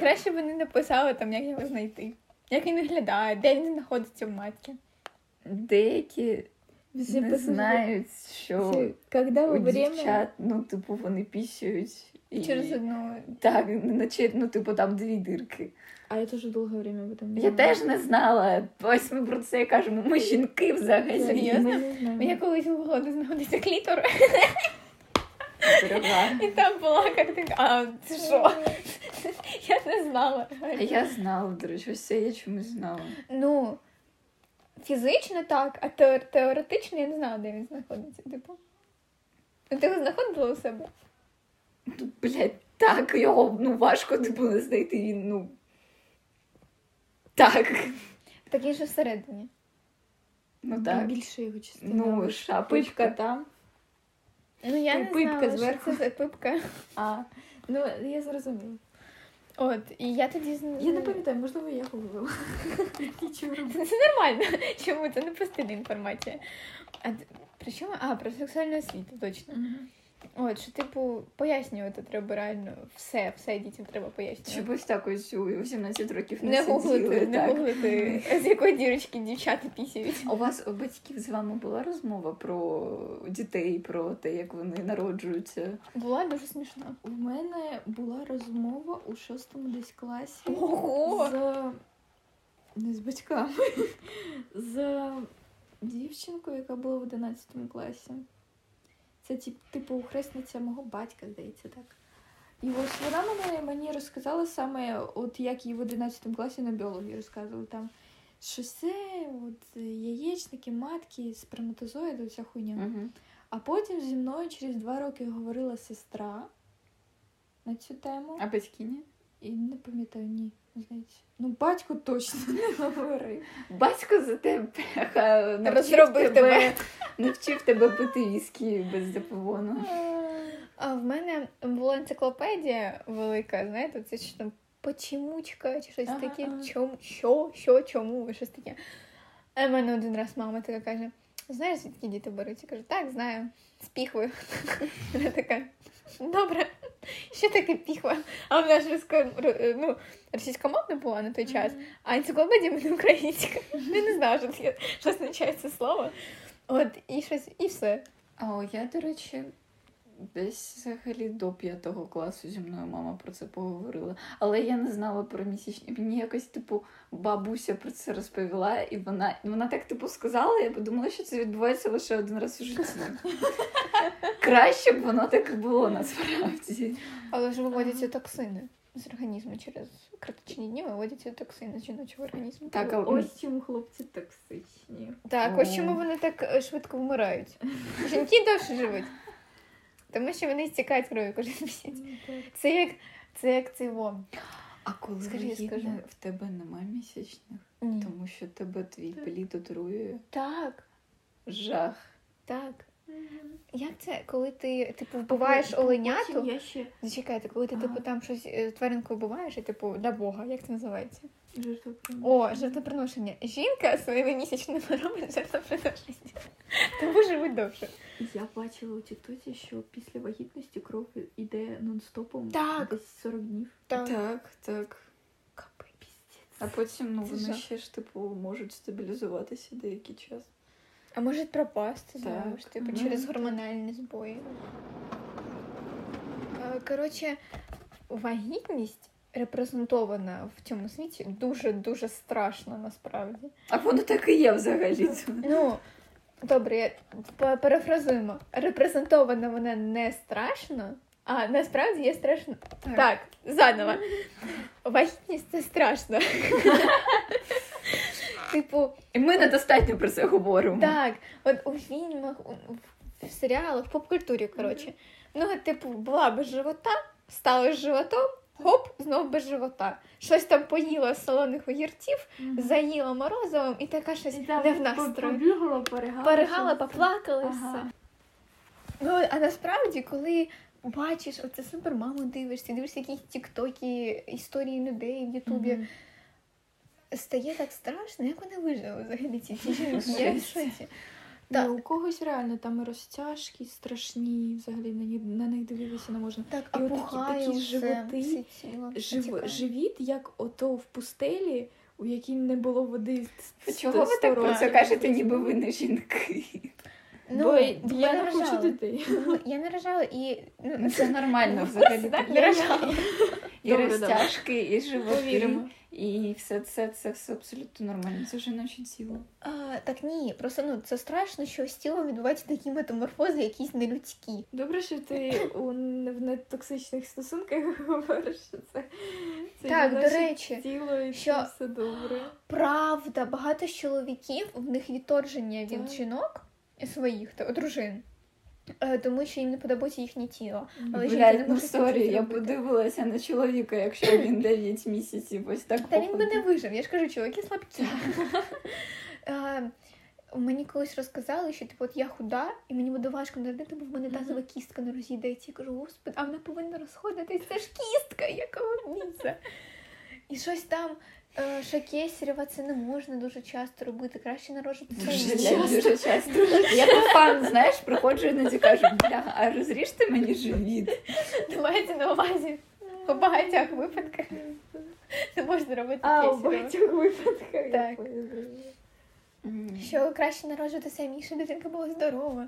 Краще б вони написали там, як його знайти. Як він виглядає, де він знаходиться в матці. Деякі Все не пассажиры- знають, що все, Когда у во время... дівчат, ну, типу, вони пісюють. І... Через одну. Так, наче, ну, типу, там дві дирки. А я тоже долгое время об этом не Я знала. теж не знала. Ось ми про це кажемо. Ми жінки взагалі. Серйозно? Мы не знаем. Я колись гуглила, де знаходиться клітор, І там була картинка. А, це що? Я не знала. А я знала, до речі, ось це я чомусь знала. Ну, фізично так, а теор- теоретично я не знала, де він знаходиться. Типу. Ну, ти його знаходила у себе? Ну, блядь, так, його ну, важко типу, не знайти. Він, ну. Так. Так він же всередині. Ну так. Більше його частина. Ну, Пипка шапочка. там. Ну, я не Пипка знала, зверху. що це за пипка. А, ну я зрозуміла. От, і я тоді Я не пам'ятаю, можливо, я гуглила. Нічого робити. Це нормально. Чому це не постійна інформація? А при чому? А, про сексуальну освіту, точно. От, що, типу, пояснювати треба реально все, все дітям треба пояснювати. Щоб ось так ось у 18 років не, Не сиділи. гуглити, не так. гуглити, з якої дірочки дівчата пісяють. У вас у батьків з вами була розмова про дітей, про те, як вони народжуються. Була дуже смішна. У мене була розмова у шостому десь класі Ого! з не з батьками, з дівчинкою, яка була в 11 класі. Це типу хресниця мого батька, здається, так. І ось вона мене, мені розказала саме, от як їй в 11 класі на біології розказували там. Що це от яєчники, матки, сперматозоїди, ця хуйня. Угу. А потім зі мною через два роки говорила сестра на цю тему. А батьки ні? І не пам'ятаю, ні, здається. Ну, батько точно не говорив. Батько за тебе навчив Розробив тебе. навчив тебе пити віскі без запивону. А в мене була енциклопедія велика, знаєте, це що там почемучка чи щось Ага, таке. ага. Чому, що, що, чому, щось таке. А в мене один раз мама така каже: знаєш, звідки діти беруть? Я кажу, так, знаю, з піхви. Вона така, добре, що таке піхва? А вона ж русько- ну, російськомовна була на той час, а енциклопедія мене українська. Я не знаю, що що означає це слово. От, і щось, і все. А о, я, до речі, десь взагалі до п'ятого класу зі мною мама про це поговорила. Але я не знала про місячні. Мені якось, типу, бабуся про це розповіла, і вона, вона так, типу, сказала, я подумала, що це відбувається лише один раз у житті. Краще б воно так і було насправді. Але ж виводяться токсини з організму через критичні дні виводяться токсини з жіночого організму. Так, а Ось чому хлопці токсичні. Так, ось чому вони так е, швидко вмирають. Жінки довше живуть. Тому що вони стікають кров'ю кожен місяць. Це як це як цей во. А коли Скажи, вагітна, скажи. в тебе немає місячних, Ні. тому що тебе твій плід отруює. Так, Жах. так. Як це, коли ти типу вбиваєш оленяту? Я ще Зачекайте, коли ти типу там щось е, тваринку вбиваєш, і типу для Бога, як це називається? О, жертвоприношення. Жінка своїми місячними робить жертвоприношення. Тому живуть довше. Я бачила у Тіктоці, що після вагітності кров іде нон-стопом Так. десь 40 днів. Так, так. Капи піздець. А потім ну, Це вони жах. ще ж типу можуть стабілізуватися деякий час. А може пропасти Так. знову ж, типу, Мгм. через гормональні збої. Е, Коротше, вагітність репрезентована в цьому світі дуже-дуже страшно насправді. А воно так і є взагалі. Ну, добре, я перефразуємо. Репрезентована вона не страшно, а насправді є страшно. Так. Так, заново. Вагітність це страшно. Типу, І ми недостатньо про це говоримо. Так, от у фільмах, у- в- серіалах, в поп-культурі, коротше. Ну, типу, була без живота, стала животом, хоп, знов без живота. Щось там поїла з солоних огірців, заїла морозивом і така щось не в настрої. Побігала. Перегала, щось. поплакала і Ага. все. Ну, а насправді, коли бачиш, оце супер маму дивишся, дивишся якісь тіктоки, історії людей в Ютубі. Мгм. Стає так страшно, як вони вижили взагалі ці жінки. Так. у когось реально там і розтяжки страшні, взагалі на, ні- на них дивитися не можна. Так, І опухає такі животи, Жив, живіт, як ото в пустелі, у якій не було води. Чого ви так про це кажете, ніби ви не жінки? Ну, Бо я, я не хочу дітей. Ну, Я не рожала і ну, Це нормально взагалі. так не рожала. І розтяжки, і животи, і все це, це все абсолютно нормально. Це вже наше тіло. А, так ні, просто ну це страшно, що з тілом відбуваються такі метаморфози, якісь нелюдські. Добре, що ти у в нетоксичних стосунках говориш, що це, це Так, до речі, тіло і що- що... все добре. Правда, багато чоловіків в них відторження від Так. жінок своїх дружин, е, тому що їм не подобається їхнє тіло. Але Блядь, ну sorry, я подивилася на чоловіка, якщо він 9 місяців ось так Та він би не вижив, я ж кажу, чоловіки слабкі. Е, Мені колись розказали, що типу, от я худа, і мені буде важко народити, бо в мене тазова кістка не розійдеться. Я кажу, господи, а вона повинна розходитись, це ж кістка, якого місця. І щось там е, шакесірева це не можна дуже часто робити, краще народжувати Дуже, дуже часто. Я по фан, знаєш, приходжу іноді кажу, бля, а розріжте мені живіт. Мається на увазі. У багатьох випадках не можна робити А, у багатьох випадках. Так. Що краще народжувати самі, щоб дитинка була здорова.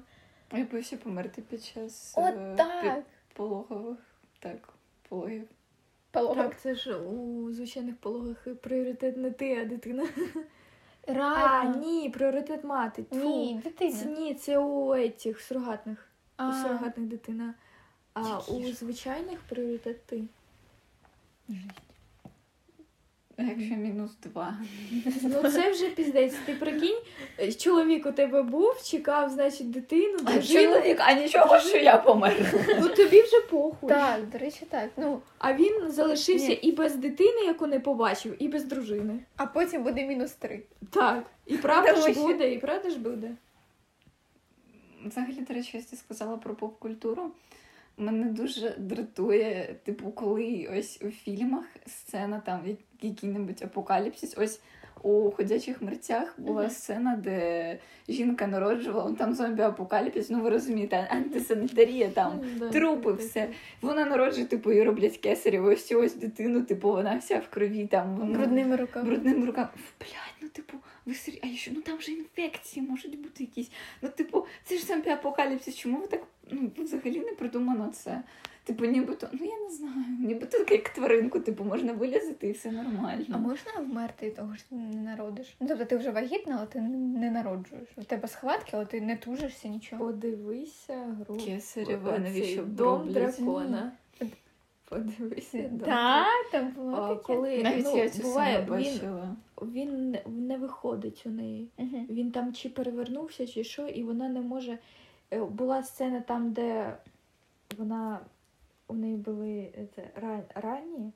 Я боюся померти під час От е, так. під пологових, так, пологів. Пологок. Так, це ж у звичайних пологах пріоритет не ти, а дитина. А, ні, пріоритет мати. Тьфу. Ні, Це, дитина. ні, це у цих сурогатних. У А. сурогатних дитина. А Які у звичайних пріоритет ти. А якщо мінус два. Ну це вже піздець. Ти прикинь, чоловік у тебе був, чекав, значить, дитину, А дружину. чоловік, а нічого, що я помер. Ну тобі вже похуй. Так, до речі, так. Ну, А він залишився Ні. і без дитини, яку не побачив, і без дружини. а потім буде мінус три. Так. І правда ж буде, і правда ж буде. Взагалі, до речі, ти сказала про поп-культуру. Мене дуже дратує, типу, коли ось у фільмах сцена там який-небудь апокаліпсис. Ось у ходячих мерцях була сцена, де жінка народжувала, там зомбі-апокаліпсис, ну ви розумієте, антисанітарія там. Ну, трупи, все. Вона народжує, типу, і роблять кесарєво, ось ось дитину, типу, вона вся в крові, там вона- Брудними руками. брудними руками. Блядь, ну типу, ви сері... а що, ну там же інфекції можуть бути якісь. Ну, типу, це ж сам апокаліпсис. Чому ви так ну, взагалі не придумано це? Типу, нібито, ну я не знаю, нібито як тваринку, типу, можна вилізати і все нормально. А можна вмерти того, що ти не народиш? Ну, тобто ти вже вагітна, але ти не народжуєш. У тебе схватки, але ти не тужишся нічого. Подивися гру. Кесарєва, навіщо дом дракона. Подивися дом. Так, там було А, таке. коли Навіть ну, я цю буває, саме він, бачила. він не- не виходить у неї. Мгм. Він там чи перевернувся, чи що, і вона не може. Е, Була сцена там, де вона у неї були е, це, ран, ранні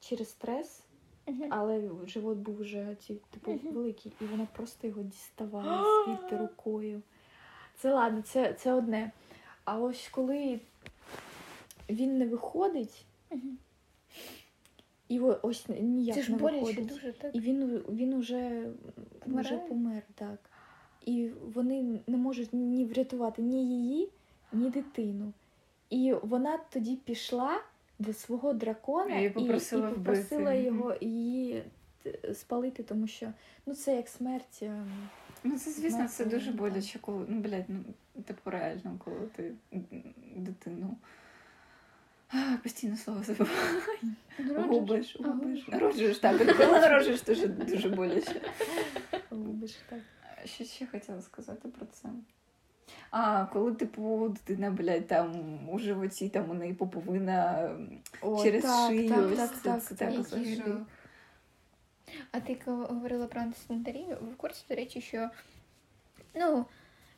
через стрес, але живот був вже типу, великий, і вона просто його діставала звідти рукою. Це ладно, це, це одне. А ось коли він не виходить, і ось ніяк Це ж не виходить. дуже так. І він, він уже, вже помер, так. І вони не можуть ні врятувати ні її, ні дитину. І вона тоді пішла до свого дракона І попросила і попросила його її спалити, тому що ну, це як смерть. ем, Ну, це, звісно, це дуже боляче, коли, ну, блядь, ну, типу, реально, коли ти дитину. А, постійно слово забуваю. Губиш, губиш. губиш. Народжуєш, так. Коли народжуєш, дуже, дуже боляче. губиш, так. Що ще хотіла сказати про це? А, коли, типу, дитина, блядь, там у животі, там у неї поповина О, через так, шию. так, так, це, так, це так. так взагалі. А ти говорила про антисанітарію, в курсі, до речі, що ну,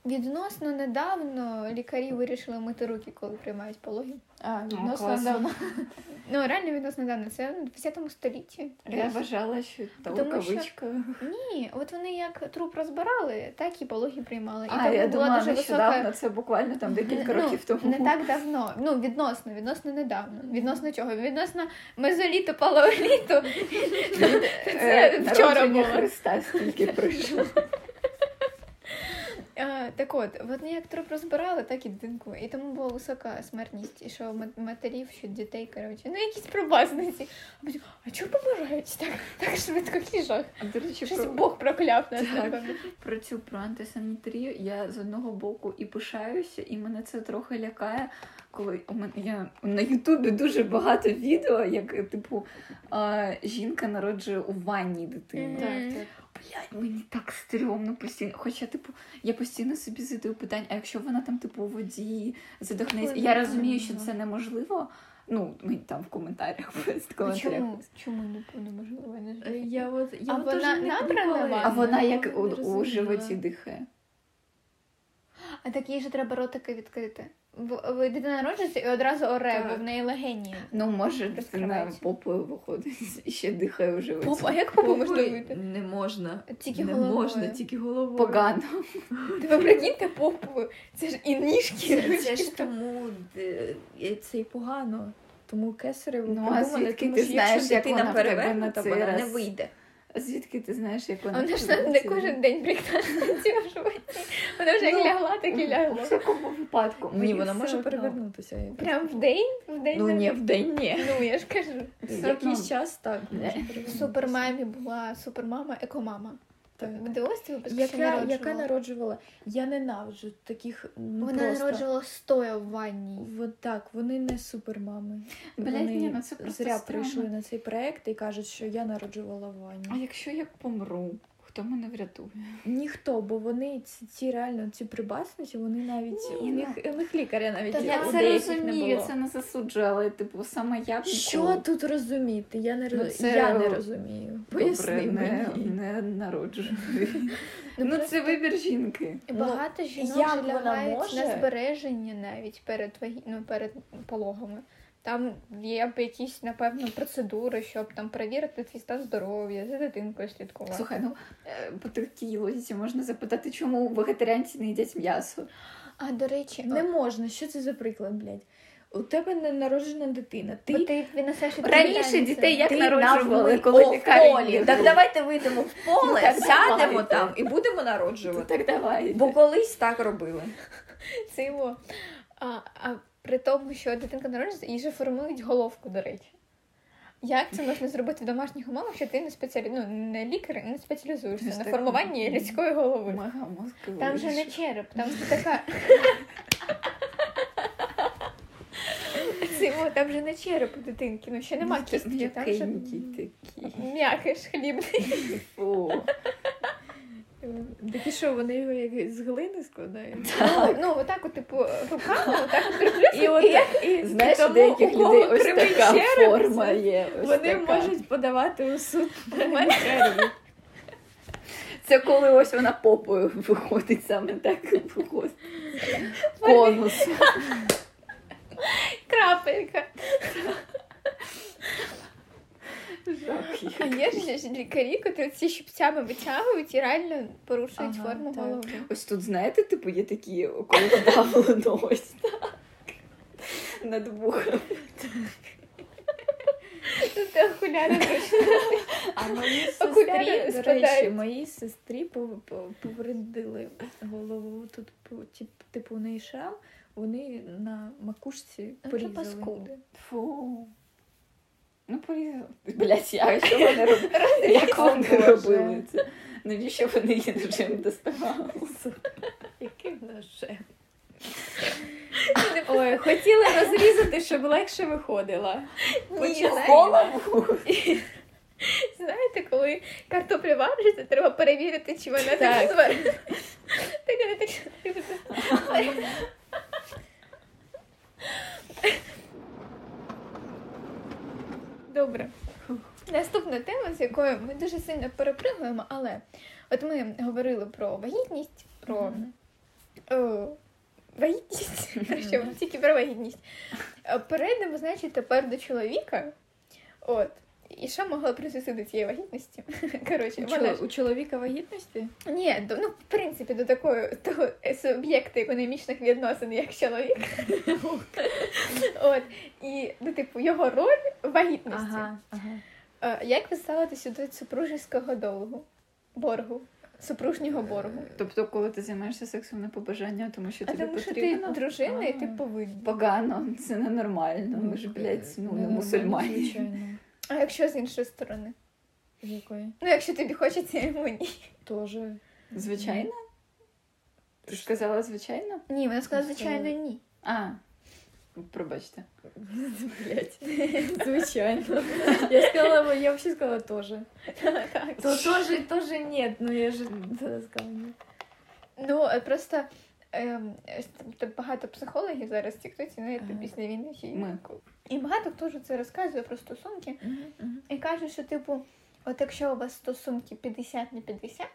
Відносно недавно лікарі вирішили мити руки, коли приймають пологи. А, відносно класно. давно. Ну, реально відносно недавно. Це в 20 столітті. Я вважала, що та що- Ні, от вони як труп розбирали, так і пологи приймали. І А, я була думала, дуже висока. це буквально там декілька Ну, років тому. Не так давно. Ну, відносно, відносно недавно. Відносно чого? Відносно мезоліту, палеоліту. Це Е, вчора було. Христа скільки пройшло. Е, Так от, вони як труп розбирали, так і дитинку. І тому була висока смертність. І що матерів, що дітей, коротше. Ну, якісь пробазниці. А потім, а чого помирають так, так швидко кіжах? А до речі, Щось про, Бог прокляв нас, Так. напевно. про цю про антисанітарію я з одного боку і пишаюся, і мене це трохи лякає. Коли у мене я на Ютубі дуже багато відео, як типу а, жінка народжує у ванні дитину. Мгм. Так, так. Блядь, мені так стрьомно постійно. Хоча, типу, я постійно собі задаю питання, а якщо вона там, типу, у воді задохнеться? Я ну, розумію, що це неможливо. Ну, мені там в коментарях в А коментарях. Чому? Чому не неможливо? Я Е. Я от, я А от вона не- набрана? А вона як у, у животі дихає. А так їй же треба ротики відкрити. В- Дитина народжується і одразу оре, бо в неї легені. Ну, може, дитина попою виходить і ще дихає. Попа, а як попу можна вийти? Не можна. Тільки не головою. можна, тільки головою. Погано. Ви прикиньте попу. Це ж і ніжки, Це, це ж тому це й погано. Тому кесарево Ну, а звідки тому ти що знаєш, якщо як дитина перевернута, вона не вийде. А звідки ти знаєш, як вона вона ж не кожен день бріктанцює в животі. Вона вже як Ну, лягла, так і У В всякому випадку. Ні, мені вона може перевернутися. Прям в день? В день Ну ні, в день ні. Ну, я ж кажу. Якийсь час так. В супермамі була супермама, екомама. Так. Чи Яка, народжувала? яка народжувала? Я ненавиджу таких ну, Вона просто. народжувала стоя в ванні. Вот так, вони не супермами. Блять, вони ні, ну це просто зря прийшли на цей проект і кажуть, що я народжувала в ванні. А якщо я помру, хто мене врятує? Ніхто, бо вони ці, ці реально ці прибасниці, вони навіть Ні, у них у них лікаря навіть Та я у це розумію, не було. це не засуджую, але типу саме я б Що тут розуміти? Я не Ну, роз... це я не розумію. Поясни добре, не, мені. не народжую. Ну, Ну це вибір жінки. Багато жінок Ну, вона лягають може? на збереження навіть перед вагі... ну, перед пологами. Там є б якісь, напевно, процедури, щоб там перевірити твій стан здоров'я, за дитинкою слідкувати. Слухай, ну е, по такій логіці можна запитати, чому вегетаріанці не їдять м'ясо. А до речі, Не можна. Що це за приклад, блядь? У тебе не народжена дитина. ти, Ти ти винесеш Раніше дітей як ти народжували, коли О, в полі. Так давайте вийдемо в поле, Ну, сядемо давайте. там і будемо Ну, народжувати. так давай. Бо колись так робили. Це його. А, а при тому, що дитинка народжується, їй же формують головку, до речі. Як це можна зробити в домашніх умовах, що ти не спеціалі... ну, не лікар, не спеціалізуєшся на формуванні людської голови? Мозки Там же не череп, там же така. О, там же не череп у дитинки, ну ще нема кістки, там же такі. м'якиш хлібний. Фу. Так і що, вони його як з глини складають? Ну, ну отак, от, типу, руками, отак от приплюсують, І от і і Знаєш, у тому, деяких у кого людей ось така череп, форма є. Ось Вони така. можуть подавати у суд на черві. Це коли ось вона попою виходить, саме так виходить. Конус. крапелька. Жах. А є ж лікарі, які ці щипцями витягують і реально порушують Ага, форму так. голови. Ось тут, знаєте, типу, є такі, коли вдавлено ось так. Над вухом. Тут ти окуляри. А моїй сестрі, до речі, моїй сестрі пов- пов- повредили голову. Тут по- типу у неї шрам, вони на макушці Це порізали. паскуди. Фу. Ну, порізали. Блять, а що вони робили? Як вони робили це? Навіщо вони її ножем доставали? Яким ножем? Ой, хотіли розрізати, щоб легше виходила. Ні, знаєте, Голову? знаєте, коли картопля вариться, треба перевірити, чи вона Так. так зварена. Так, так. Добре. Наступна тема, з якою ми дуже сильно перепригуємо, але от ми говорили про вагітність, про. О, вагітність. що тільки про вагітність. Е, Перейдемо, значить, тепер до чоловіка. От. І що могло призвести до цієї вагітності? Коротше, У, вона у чоловіка вагітності? Ні, до, ну, в принципі, до такої того суб'єкта економічних відносин, як чоловік. От. І, ну, типу, його роль в вагітності. ага. Е, Як ви ставитеся до супружеського долгу? Боргу? Супружнього боргу? Тобто, коли ти займаєшся сексом на побажання, тому що А тобі тому що ти дружина і ти повинна. Погано, це ненормально. Ми ж, блядь, ну, не мусульмані. Звичайно. А якщо з іншої сторони? З якої? Ну, якщо тобі хочеться йому ні. Тоже. Звичайно? Ти ж сказала звичайно? Ні, вона сказала, Я звичайно, сказала- ні. А, пробачте. Блять. Звичайно. Я сказала, я вообще сказала тоже. Так. То тоже, тоже нет, но я же тогда сказала нет. Ну, е, просто ем, е, там багато психологів зараз в Тіктоці, Ага. після війни. Ми. І багато хто ж це розказує про стосунки. І каже, що, типу, от якщо у вас стосунки 50 на 50,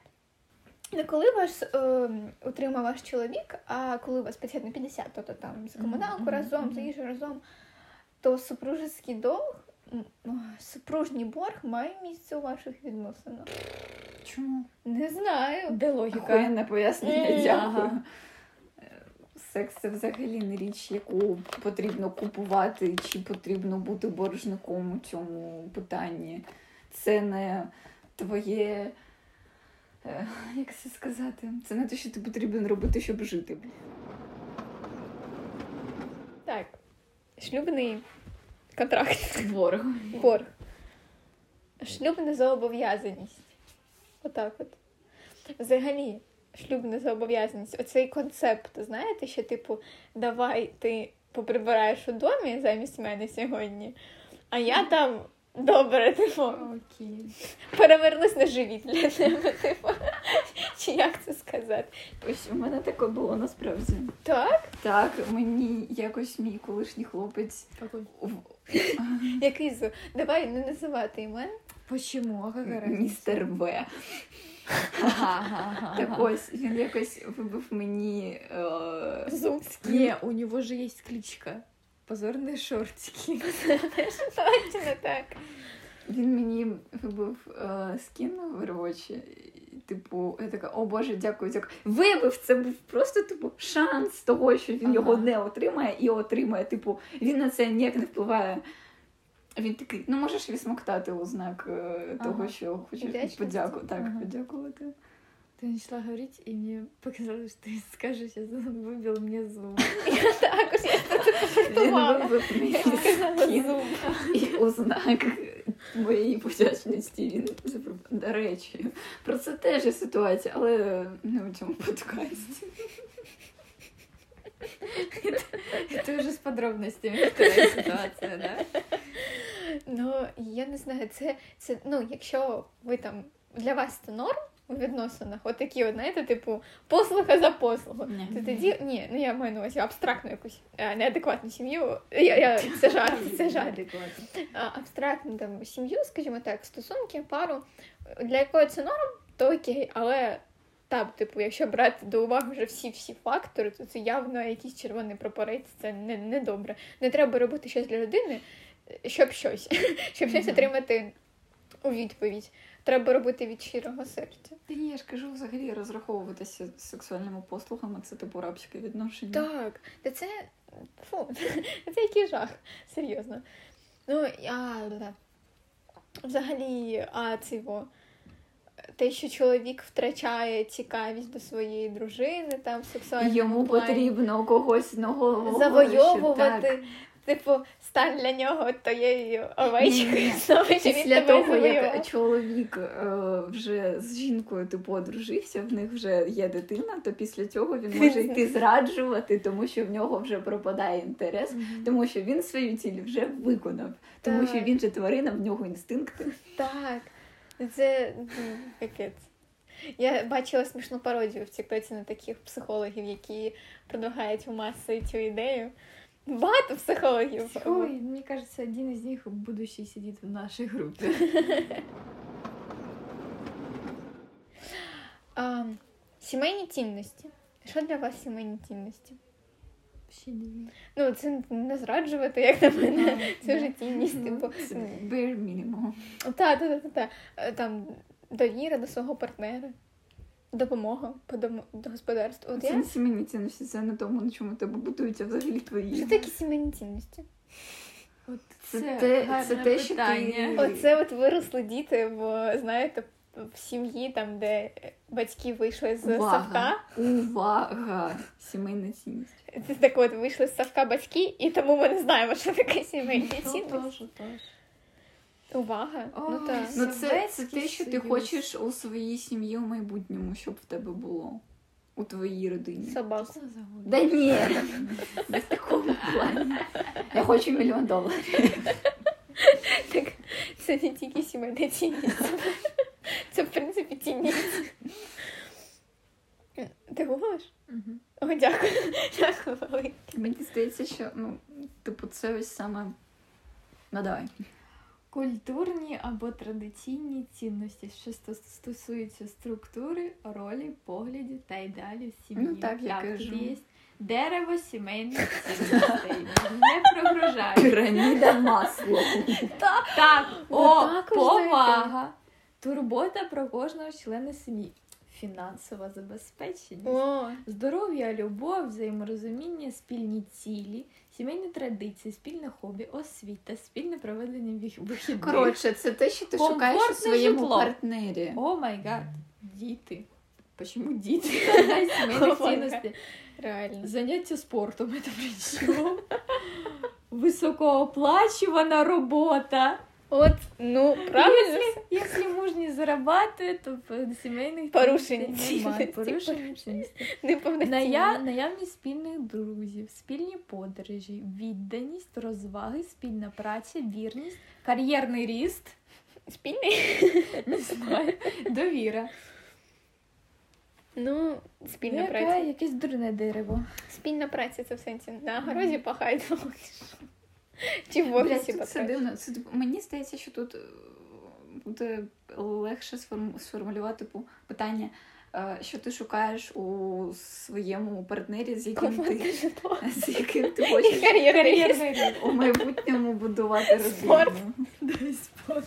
не коли вас е, утримав ваш чоловік, а коли у вас 50 на 50, тобто там за комуналку Мгм, разом, за їжу разом, то супружеський долг, супружній борг має місце у ваших відносинах. Чому? Не знаю. Де логіка? Охуєнне пояснення, Мгм. дякую. Секс це взагалі не річ, яку потрібно купувати, чи потрібно бути боржником у цьому питанні. Це не твоє. е, Як це сказати? Це не те, що ти потрібен робити, щоб жити. Так. Шлюбний контракт. Борг. Борг. Шлюбна зобов'язаність. Отак от. Взагалі, шлюбна зобов'язаність. Оцей концепт, знаєте, що, типу, давай ти поприбираєш у домі замість мене сьогодні, а я там добре, типу, Окей. перевернусь на живіт для тебе, типу. Чи як це сказати? Ось у мене таке було насправді. Так? Так, мені якось мій колишній хлопець? Який зо? Давай не називати імен. Почему? Містер В. Так ось він якось вибив мені. Е... Зумський. Не, у него же есть кличка. Позорные шортики. Точно так. Він мені вибив е... скін в Overwatch. Типу, я така, о Боже, дякую, дякую. Вибив це був просто типу шанс того, що він Ага. його не отримає і отримає. Типу, він на це ніяк не впливає. Він такий, ну можеш відсмоктати у знак е, того, Ага. що хочеш Вдячності? подяку, так, Ага. подякувати. Ты начала говорить, и мне показалось, что ты скажешь, сейчас он выбил мне зуб. Також я це Він пожартувала. вибив мені Сказала скін. зуб. І у знак моєї подячності він запропонував. До речі, про це теж є ситуація, але не у цьому подкасті. Это уже с подробностями вторая ситуация, да? Ну, я не знаю, це, це ну, якщо ви там для вас це норм у відносинах, отакі, от, знаєте, типу, послуга за послугу. То тоді ні, ну я маю на увазі абстрактну якусь е, неадекватну сім'ю. Я, я, це жарт, це жарт. Абстрактну там сім'ю, скажімо так, стосунки, пару, для якої це норм, то окей, але там, типу, якщо брати до уваги вже всі всі фактори, то це явно якийсь червоний прапорець, це не, не добре. Не треба робити щось для людини, щоб щось, щоб щось отримати у відповідь. Треба робити від щирого серця. Та ні, я ж кажу, взагалі розраховуватися з сексуальними послугами це типу рабське відношення. Так, та це фу, це який жах, серйозно. Ну, я да. взагалі, а цього. Те, що чоловік втрачає цікавість до своєї дружини, там сексуальному Йому плані. потрібно когось нового завойовувати. Типу, стань для нього тією овечкою, Після того, як чоловік е, вже з жінкою типу одружився, в них вже є дитина, то після цього він може йти зраджувати, тому що в нього вже пропадає інтерес, тому що він свою ціль вже виконав, тому що він же тварина, в нього інстинкти. Так, це ну, капець. Я бачила смішну пародію в Тіктоці на таких психологів, які продвигають у маси цю ідею. Багато психологів. Ой, мне кажется, один из них будущий сидит в нашей группе. А, сімейні цінності. Що для вас сімейні цінності? Ну, це не зраджувати, як на мене. Це вже цінність, Ну, типу. bare minimum. Та, та, та, та. Е, Там довіра до свого партнера, допомога по дому, до господарства. От Це я не сімейні цінності, це не тому, на чому тебе будуються взагалі твої. що такі сімейні цінності? От Це те- гарне це те, що ти- Оце от виросли діти в, знаєте, в сім'ї, там, де батьки вийшли з Увага. савка. Увага! Сімейна цінність. Це так от вийшли з савка батьки, і тому ми не знаємо, що таке сімейні Ну, цінності. теж, Увага. Ну Ой, так. Ну, це, це те, що ти хочеш у своїй сім'ї у майбутньому, щоб в тебе було. У твоїй родині. Собаку. Да ні, без такого плані. Я хочу мільйон доларів. Так це не тільки сімейна цінність. Це, в принципі, цінність. Ти гуглиш? Мгм. О, дякую. Дякую, велике. Мені здається, що ну, типу, це ось саме. Ну давай. Культурні або традиційні цінності, що стосуються структури, ролі, поглядів та ідеалів сім'ї. Ну, так, я кажу. є дерево сімейних цінностей. Не прогрожає. Піраміда Маслоу. Так, о, також повага. Турбота про кожного члена сім'ї. Фінансова забезпеченість. О, Здоров'я, любов, взаєморозуміння, спільні цілі, сімейні традиції, спільне хобі, освіта, спільне проведення вих- вихідних. Коротше, це те, що ти Комфортне шукаєш у своєму житло. партнері. Oh my God, діти. Почему діти? Сімейні цінностей. реально. Заняття спортом, це при чому? Високооплачувана робота. От, ну, правильно. Якщо мужні зарабатує, то в сімейних Порушення немає. Порушення Ная... Наявність спільних друзів, спільні подорожі, відданість, розваги, спільна праця, вірність, кар'єрний ріст, Спільний? не знаю, довіра. Ну, спільна Яка, праця. якесь дурне дерево. Спільна праця це в сенсі. На городі пахають. Чи в офісі це дивно. Це, мені здається, що тут е, буде легше сформулювати типу, питання, е, що ти шукаєш у своєму партнері, з яким ти, з яким ти хочеш ріст. у майбутньому будувати родину. Спорт.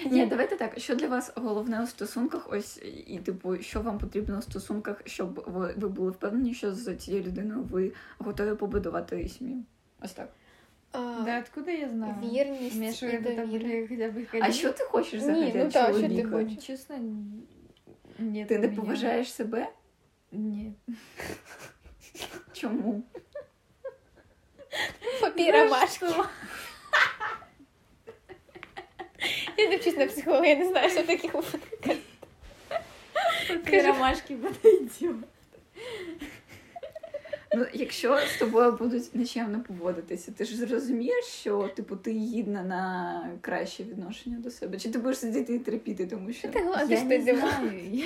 Дай спорт. Ні, давайте так. Що для вас головне у стосунках? Ось і типу, що вам потрібно у стосунках, щоб ви, ви були впевнені, що з цією людиною ви готові побудувати сім'ю? Ось так. А, Да, откуда я знаю? Вірність Мне что, і это там довіра. были хотя бы А що ти хочеш Ні, взагалі? ну від так, що ти чоловіка? хочеш? Честно, нет. Ти у не меня. поважаєш себе? Нет. Чому? Папіра Машка. Я не вчусь на психолога, я не знаю, що таке говорити. Ты ромашки подойдет. Ну, якщо з тобою будуть нечемно поводитися, ти ж зрозумієш, що типу ти гідна на краще відношення до себе. Чи ти будеш сидіти і терпіти, тому що Ти гладиш Я ти не знаю. Я,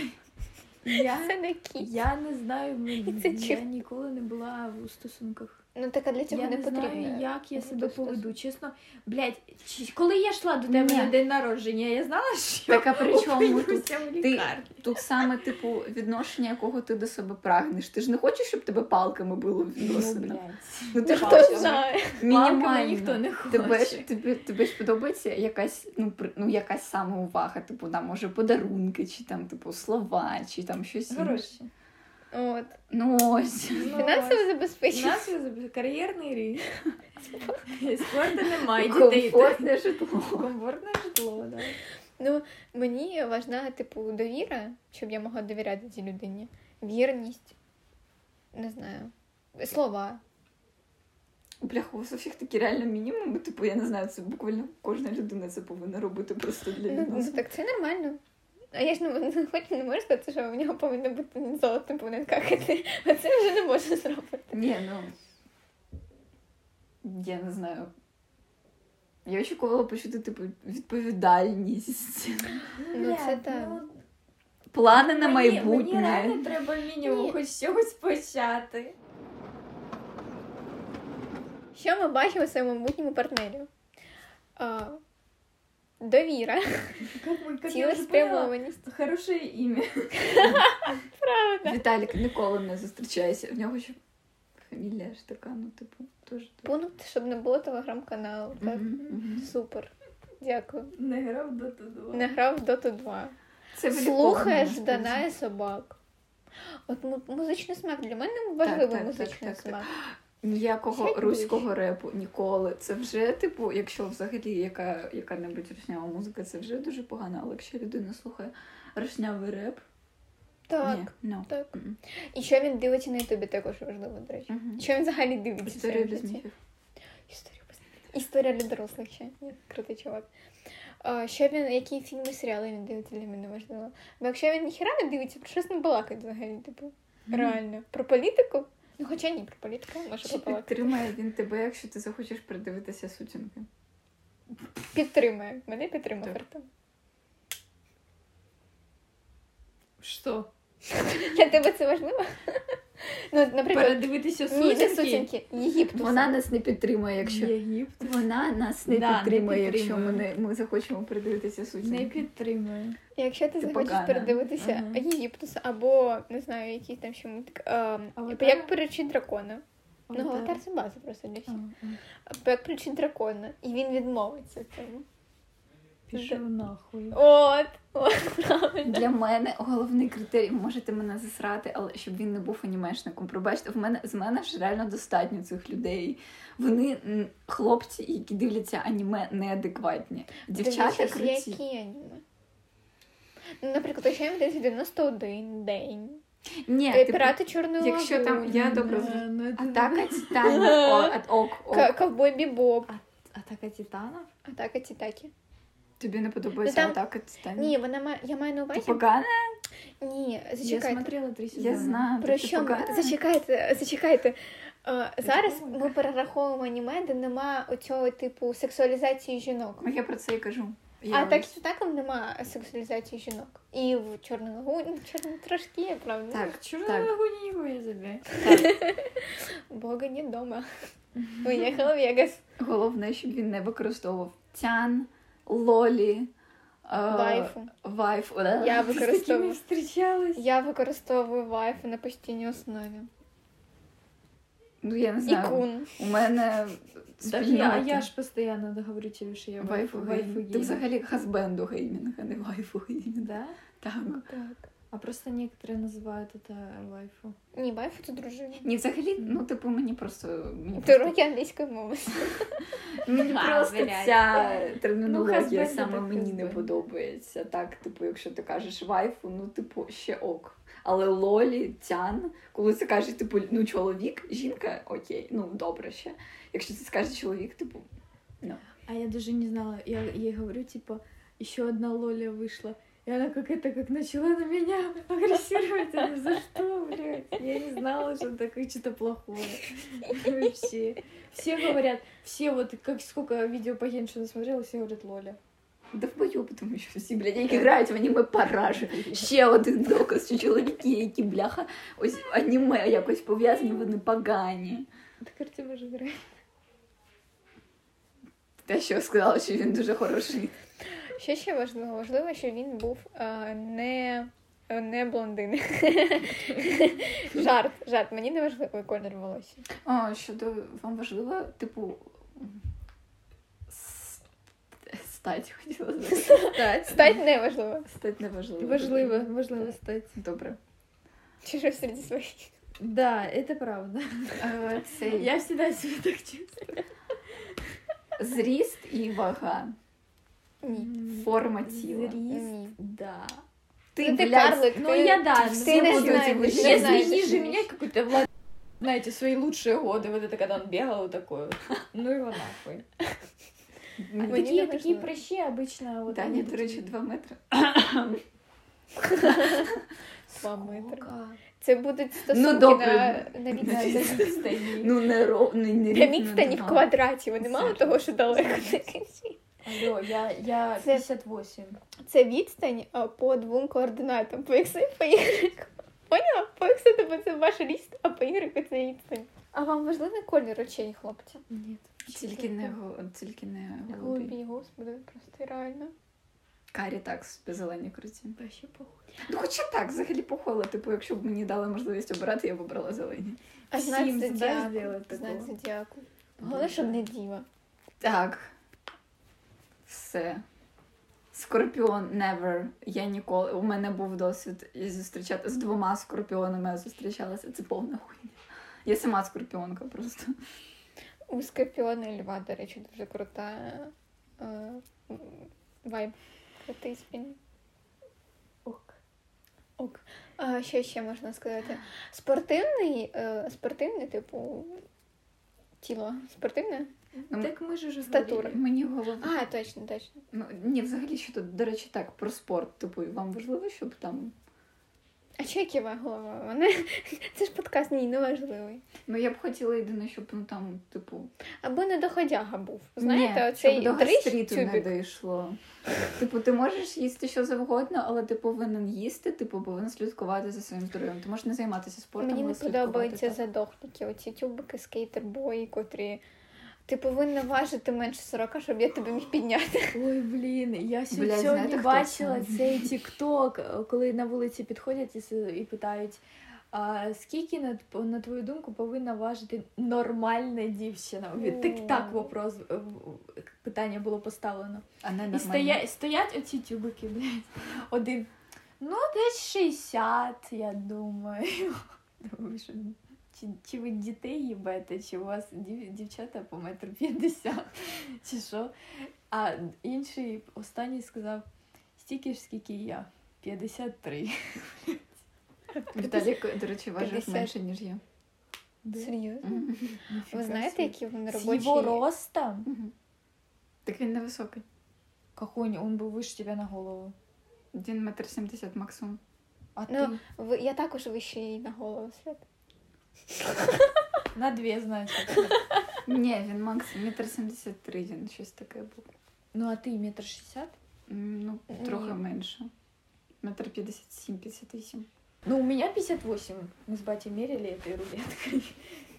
я, Це не кіт. я не знаю, мені- Це я чим? ніколи не була у стосунках. Ну так а для цього я не не знаю, як я себе поведу. Чесно, блядь, чи- коли я йшла до тебе Ні. на день народження, я знала, що Так, а при чому тут ти- Тут саме, типу, відношення, якого ти до себе прагнеш. Ти ж не хочеш, щоб тебе палками було Ну, Ну, ти ж Хто знає? Палками мінімально. ніхто не хоче. Тебе ж, тобі, тобі ж подобається якась, ну, при- ну, якась саме увага, типу, там, може, подарунки, чи там, типу, слова, чи там щось інше. От. Ну ось. Ну, Фінансове забезпечення. Фінансове забезпечення, кар'єрний ріст. Спорту немає дітей. Комфортне житло. Комфортне житло, да. Ну, мені важна, типу, довіра, щоб я могла довіряти цій людині. Вірність. Не знаю. Слова. Бляха, у вас у всіх такі реально мінімуми, типу, я не знаю, це буквально кожна людина це повинна робити просто для Ну, ну так це нормально. А я ж не, хоч не можу сказати, що в нього повинно бути золотим повинен какати. А це вже не можна зробити. Ні, ну. Я не знаю. Я очікувала почути, типу, відповідальність, Ну, це так. ну, плани на мені- Мені майбутнє. реально треба мінімум Ні. хоч з чогось почати. Що ми бачимо в своєму майбутньому партнері? А, довіра, цілеспрямованість. хорошее имя. Правда. Віталік ніколи не зустрічається. В нього ще фамілія ж така, ну, типу, теж. так. Пункт, щоб не було телеграм-каналу. Так? Супер. Дякую. Не грав до туди. Не грав в Dota 2. Це Слухаєш виліковано, Дана насправді. і собак. От музичний смак для мене важливий так, так, музичний так, так. смак. Ніякого руського репу ніколи. Це вже, типу, якщо взагалі яка, яка-небудь рушнява музика, це вже дуже погано. Але якщо людина слухає рушнявий реп, Так, ні, no. так. Мгм. І що він дивиться на Ютубі також важливо, до речі. Мгм. Що він взагалі дивиться? Історія без міфів. Історія без міфів. Історія для дорослих ще. Ні, крутий чувак. А, що він, які фільми, серіали він дивиться для мене важливо. Бо якщо він ніхіра не дивиться, про щось не балакать взагалі, типу. Реально. Про політику? Ну, хоча ні, про політику може Чи побалакати. підтримає він тебе, якщо ти захочеш придивитися сутінки? Підтримує. Мене підтримує Так. Артем. Що? Для тебе це важливо? Ну, наприклад, Передивитися ні, не сутінки? сутінки, Єгиптус. Вона нас не підтримує, якщо Єгипт. вона нас не Да, не підтримує, якщо ми, підтримує. не, ми захочемо придивитися Не сутінки. підтримую. Якщо ти Ти захочеш погана. передивитися Ага. Єгиптус або не знаю, який там ще мультик. ем, Аватар? Як приручити дракона. Ну, Аватар. це база просто для всіх. Як приручити дракона. І він відмовиться цьому. Пішов нахуй. От, от, правильно. Для мене головний критерій, можете мене засрати, але щоб він не був анімешником. Пробачте, в мене з мене ж реально достатньо цих людей. Вони хлопці, які дивляться аніме, неадекватні. Дівчата круті. які аніме. Ну, наприклад, якщо він десь 91 день. Ні, Е, типу, Пірати Чорної якщо там я добре зрозуміла. ну Атака Титанів. Ковбой Бібоп. Атака титанов? Атака Титаки. Тобі не подобається Ну, там- атака Титанів? Ні, вона має, я маю на Ти увазі. погана? Ні, Я смотрела три сезона. Я знаю. Про ти що ми? Зачекайте, зачекайте. Е, Зараз ми перераховуємо аніме, де нема оцього типу сексуалізації жінок. Я про це і кажу. А Я так ось- і нема сексуалізації жінок. І в Чорному лагуні, чорно трошки є, правда. Так, я могу не его я забей? Бога не дома. Уїхала в Вегас. Головне, щоб він не використовував тян, лолі, е, Waifu. да? Я використовую. Я використовую waifu на постійній основі. Ну, я не знаю. Ікун. У мене Так я, спільнота. я ж постійно говорю тебе, що я waifu waifu gaming. Ти взагалі husbando gaming, а не waifu gaming. Да? Так. Ну, Так. А просто некоторые называют это вайфу. Ні, вайфу це дружина. Ні, взагалі, ну, типу, мені просто. Мені Ти просто, уроки англійської мови. мені А, просто блядь. ця Ну, термінологія хазбенду саме так мені не хазбенду. подобається. Так, типу, якщо ти кажеш вайфу, ну, типу, ще ок. Але лолі, тян, коли це каже, типу, ну, чоловік, жінка, окей, ну добре ще. Якщо це скаже чоловік, типу, А я даже не знала, я ей говорю, типа, еще одна Лоля вышла. И она как это, как начала на меня агрессировать. Я, За что, блядь? Я не знала, что такое что-то плохое. Вообще. Все говорят, все вот, как сколько видео по Геншу насмотрела, все говорят Лоля. Да в бою, тому що всі, блядь, які грають в аніме паражі. Ще один доказ, що чоловіки, які бляха, ось аніме якось пов'язані, вони погані. Так Артем же играет. Те, що сказала, що він дуже хороший. Що ще важливо? Важливо, що він був е, не, не блондин. жарт, жарт. Мені не важливий колір волосся. О, щодо вам важливо, типу. Стать хотіла. Стать. Стать не важливо. Стать не важливо. Важливо, важливо стать. Добре. Чи ж серед своїх. Да, это правда. Я всегда себя так чувствую. зріст і вага. Ні. Форма тіла. Зріст, Ні. да. Ти, ну, ти блядь, карлик, Ну, ти, я да, ти не будуть знаєш, його ти ще не Если знаєш. ниже що меня какой-то Влад, знаете, свои лучшие годы, вот это когда он бегал вот такой вот. Ну его нахуй. Мені не Такие, такие важливо. прыщи обычно вот Таня, они до такие. речі, два метри. Два метри. Сколько? Це будуть стосунки Ну, добре. на, на Да, відстані. да, відстані. Ну, не ровно, не На рівно, відстані в два. квадраті. Вони мало Все. того, що далеко не кінці. Алло, я, я 58. Це відстань а, по двом координатам. По X і по Y. Поняла? По X тобі це ваш ріст, а по Y це відстань. А вам важливий колір очей, хлопці? Нет. Тільки не, го- тільки не голубі. Голубі, господи, просто реально. Карі так, собі зелені круті. Похуй. Ну, хоча так, взагалі похвала. Типу, якщо б мені дали можливість обирати, я б обрала зелені. А знак зодіаку. Знак зодіаку. Головне, щоб не діва. Так. Все. Скорпіон never. Я ніколи. У мене був досвід зустрічати з двома скорпіонами я зустрічалася. Це повна хуйня. Я сама скорпіонка просто. У Скорпіона і Льва, до речі, дуже крута е, вайб. Крутий спін. Ок. Ок. А що ще можна сказати? Спортивний, е, спортивний, типу, тіло спортивне? Ну, Так ми ж уже Статура. Мені голова. А, точно, точно. Ну, ні, взагалі, що тут, до речі, так, про спорт. Типу, вам важливо, щоб там. А кива голова? Мене це ж подкаст ні, не важливий. Ну, я б хотіла єдине, щоб ну там, типу. Або не доходяга був. Знаєте, ні, оцей щоб до дрищ гастриту не дійшло. Типу, ти можеш їсти що завгодно, але ти повинен їсти, типу, повинен слідкувати за своїм здоров'ям. Ти можеш не займатися спортом. Мені не подобаються задохники, оці тюбики, скейтербої, котрі. Ти повинна важити менше 40, щоб я тебе міг підняти. Ой, блін, я сьогодні знаєте, бачила це? цей тік-ток, коли на вулиці підходять і, питають, а скільки, на, на твою думку, повинна важити нормальна дівчина? Так, так вопрос, е, питання було поставлено. А не І стоять, стоять оці тюбики, блядь. Один. Ну, десь 60, я думаю. Думаю, що чи, чи ви дітей їбете, чи у вас дів, дівчата по метр п'ятдесят, чи що? А інший останній сказав, стільки ж, скільки і я. 53. Віталік, до речі, важив 50. менше, ніж я. Серйозно? Мгм. Ви знаєте, які вони С робочі? его ростом? Мгм. Так він невисокий. Какой он, он был выше тебя на голову. Він метр сімдесят максимум. А Ну, ты Ви, я також вище їй на голову свят. на две, значит. Ні, він максимум метр сімдесят три, він щось таке був. Ну, а ты метр шестьдесят? М, Ну, Ні. трохи менше. Метр п'ятдесят сім, п'ятдесят вісім. Ну, у меня 58. Мы с батей мерили этой рулеткой.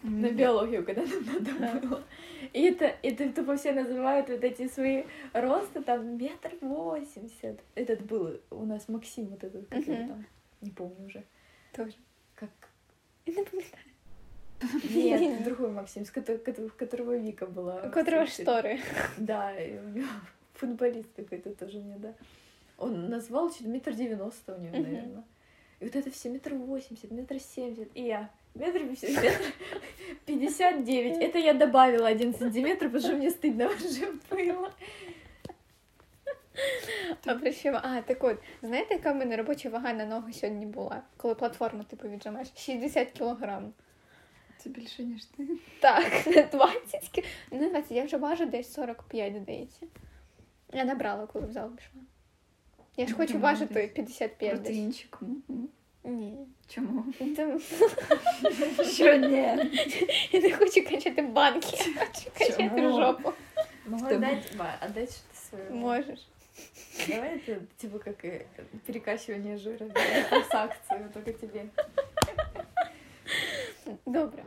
М. на биологию, когда нам надо было. И это, это тупо все называют вот эти свои росты, там, метр восемьдесят. Этот был у нас Максим, вот этот, как его Мгм. там, не помню уже. Тоже. Как... я не пам'ятаю. Нет, другой Максим, с которого Вика была. У котрого кстати. штори. Да, и у него футболист какой-то тоже мне, да. Он назвал чуть метр девяносто у него, наверное. И вот это все метр восемьдесят, метр семьдесят. И я метр пятьдесят, метр пятьдесят девять. Это я добавила один сантиметр, потому что мне стыдно уже было. А при чому? А, так от, знаєте, яка в мене робоча вага на ногу сьогодні була? Коли платформу типу віджимаєш? 60 кілограм. Це більше, ніж ти. Так, не 20 кі- Не 20, я вже важу десь 45, здається. Я набрала, коли в зал пішла. Я ж Ну, хочу ти важити 55 десь. Протеїнчиком. Ні. Чому? Що ні? Я не хочу качати банки, я хочу качати жопу. Могу Что? отдать, Ма, отдать. Можеш. Давай это типа как э, перекачивание жира, да, с акции, вот только тебе. Добре.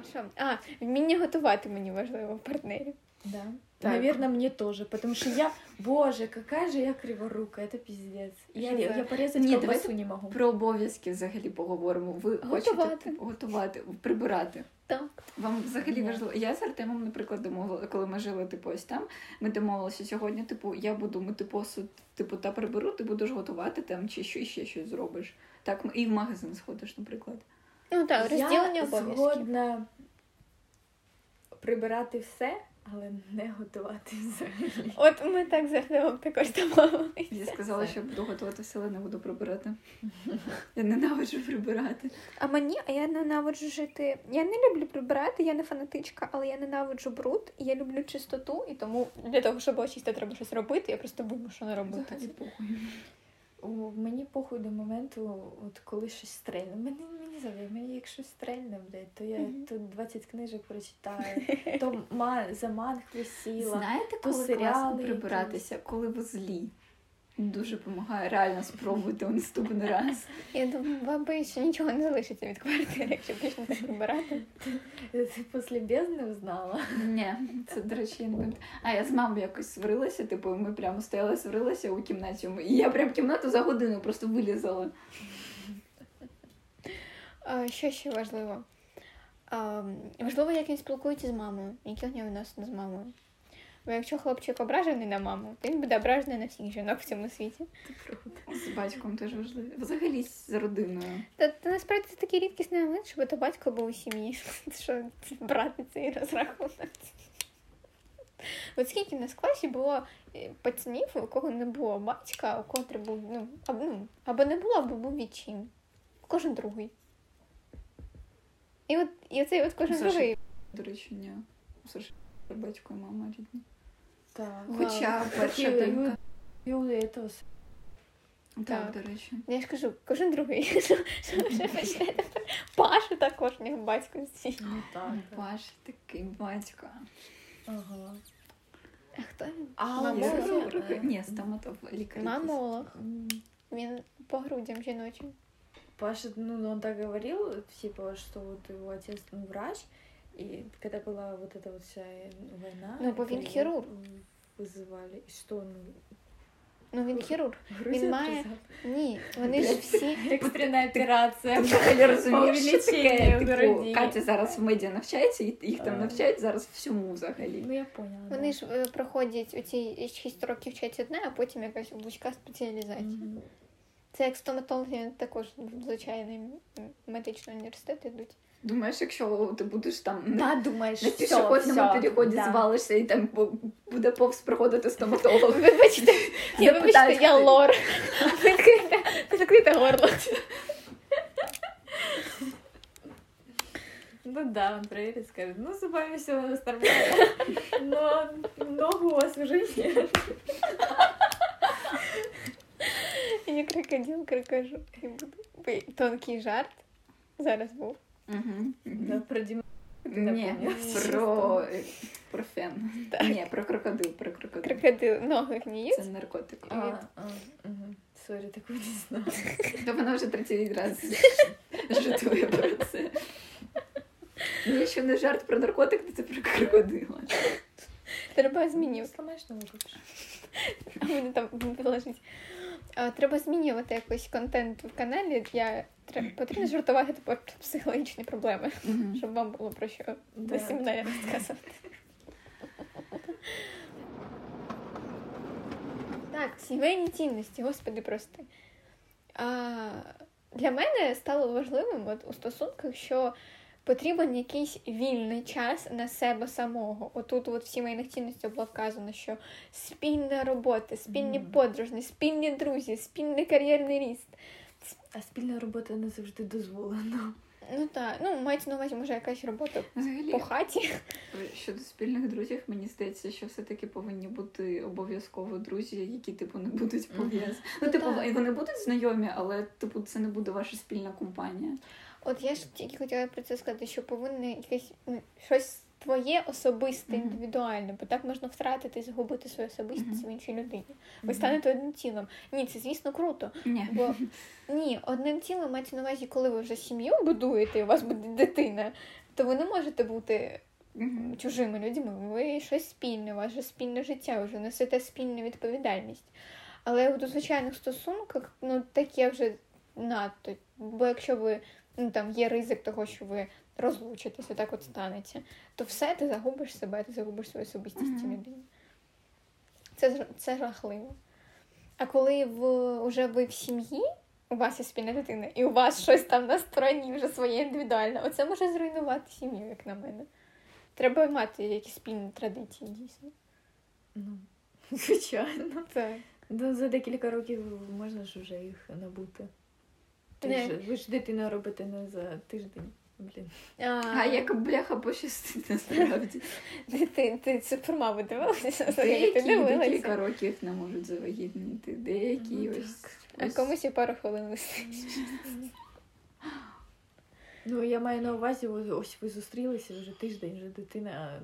А Що? А, вміння готувати мені важливо в партнері. Да. Так. Наверное, мне тоже, потому что я, боже, какая же я криворукая, это пиздец. Я, я, я порезать Не, колбасу не могу. Про обов'язки взагалі поговоримо. Ви хочете Готувати. типу, готувати, прибирати. Так. Вам взагалі Ні. важливо. Я з Артемом, наприклад, домовила, коли ми жили типу ось там. Ми домовилися сьогодні. Типу, я буду мити посуд, типу, та приберу, ти будеш готувати там чи що ще щось зробиш. Так, і в магазин сходиш, наприклад. Ну так, розділення я обов'язків. згодна прибирати все, але не готувати взагалі. От ми так завжди вам також домовилися. Я сказала, що буду готувати все, але не буду прибирати. Я ненавиджу прибирати. А мені, а я ненавиджу жити. Я не люблю прибирати, я не фанатичка, але я ненавиджу бруд, і я люблю чистоту, і тому для того, щоб чисто, треба щось робити, я просто вимушена робити. Взагалі похуй. О, мені похуй до моменту, от коли щось стрельне. Мені мені завжди, мені якщо стрельне, блядь, то я Мгм. тут 20 книжок прочитаю, то ма, за манг сіла. Знаєте, то коли серіали класно прибиратися, прибиратися, коли ви злі. Дуже допомагає. Реально спробуйте у наступний раз. Я думаю, баби ще нічого не залишиться від квартири, якщо почнете прибирати. Ти після бездни узнала? Ні, це, до речі, я не пам'ятаю. А я з мамою якось сварилася, типу, ми прямо стояли, сварилися у кімнаті. І я прям кімнату за годину просто вилізала. А, що ще важливо? А, важливо, як він спілкується з мамою, які у нього відносини з мамою. Бо якщо хлопчик ображений на маму, то він буде ображений на всіх жінок в цьому світі. З батьком теж важливо. Взагалі з родиною. Та, та насправді це такий рідкісний момент, щоб то батько був у сім'ї, що брати цей розрахунок. От скільки в нас в класі було е, пацанів, у кого не було батька, у котрий був, ну, або, ну, або не було, або був відчим. Кожен другий. І от і оцей от кожен Саша, другий. До речі, ні. Саша, батько і мама рідні. Так. Хоча перша Ю- донька. Юля, это с- Так, Так. до речі. Я ж кажу, кожен другий. Що що вже почнете? Паша також в нього батько всі. Ну так. да. Паш такий батько. Ага. А хто він? А, Мамолог? Мамолог? Ні, стоматолог, лікар. Мамолог. М, Він по грудям жіночим. Паша, ну, он так говорил, типа, что вот его отец ну, врач, и когда была вот эта вот вся э, война, Ну, бо это він его хірург. Вызывали. И что, ну, Ну він хірург. Грузия має- отрезал? Ні, вони ж всі. Экстренная операция. Ти взагалі розумієш, що таке, Увеличення типу, груді. Катя зараз в медіа навчається, і їх там А. навчають зараз всьому взагалі. Ну, я поняла. Вони ж е, проходять оці 6 років вчать одне, а потім якась вузька спеціалізація. Мгм. Це як стоматологи також в звичайний м, медичний університет йдуть. Думаєш, якщо ти будеш там Да, думаєш, на пішохідному переході да. звалишся і там буде повз проходити стоматолог. Вибачте, я вибачте, я лор. Відкрите горло. Ну да, он проверит, скажет, ну, зубами все у нас нормально, но ногу у вас уже нет. Я крокодил крокожу. Тонкий жарт. Зараз був. Мгм. Да, про Диму. Ні, Напомнила. про, про фен. Так. Ні, про крокодил, про крокодил. Крокодил ноги гніють. Це наркотик. А, а, мгм. Сорі, такого не знала. Та вона вже 30 разів жартує про це. Ну, Якщо не жарт про наркотик, то це про крокодила. Треба змінювати. Сломаєш ногу лучше. А мене там виложить. Треба змінювати якийсь контент в каналі. Я тре- потрібно жартувати тепер про психологічні проблеми, Мгм. щоб вам було про що Да. до семінарі розказувати. Так, сімейні цінності, господи, прости. А, для мене стало важливим от, у стосунках, що потрібен якийсь вільний час на себе самого. Отут от в сімейних цінностях було вказано, що спільна робота, спільні Мгм. подорожні, спільні друзі, спільний кар'єрний ріст. А спільна робота не завжди дозволена. Ну так, ну мається на увазі, може, якась робота Взагалі, по хаті. щодо спільних друзів, мені здається, що все-таки повинні бути обов'язково друзі, які типу не будуть пов'язані. Ну, Ну, типу, так. вони будуть знайомі, але типу це не буде ваша спільна компанія. От я ж тільки хотіла про це сказати, що повинне якесь щось твоє особисте, індивідуальне, бо так можна втратити і загубити свою особистість в іншій людині. Ви станете одним цілим. Ні, це звісно круто. Бо ні, одним цілим мається на увазі, коли ви вже сім'ю будуєте, і у вас буде дитина, то ви не можете бути Мгм. чужими людьми. Ви щось спільне, ваше спільне життя, вже несете спільну відповідальність. Але у звичайних стосунках, ну таке вже надто. Бо якщо ви ну там є ризик того, що ви розлучитеся, так от станеться, то все ти загубиш себе, ти загубиш свою особистість цій Мгм. Це, це жахливо. А коли в, уже ви в сім'ї, у вас є спільна дитина, і у вас щось там на стороні вже своє індивідуальне, оце може зруйнувати сім'ю, як на мене. Треба мати якісь спільні традиції, дійсно. Ну, звичайно. Так. Ну, за декілька років можна ж вже їх набути. Ти Не. ж, ви ж дитину робите не за тиждень. Блін. А як бляха пощастить насправді. Ти, ти, ти супермаму дивилася? Деякі дивилася? декілька років не можуть завагітніти, деякі Ну, ось. А ось- комусь і пару хвилин вистачить. Ну, я маю на увазі, ось ви зустрілися вже тиждень, вже дитина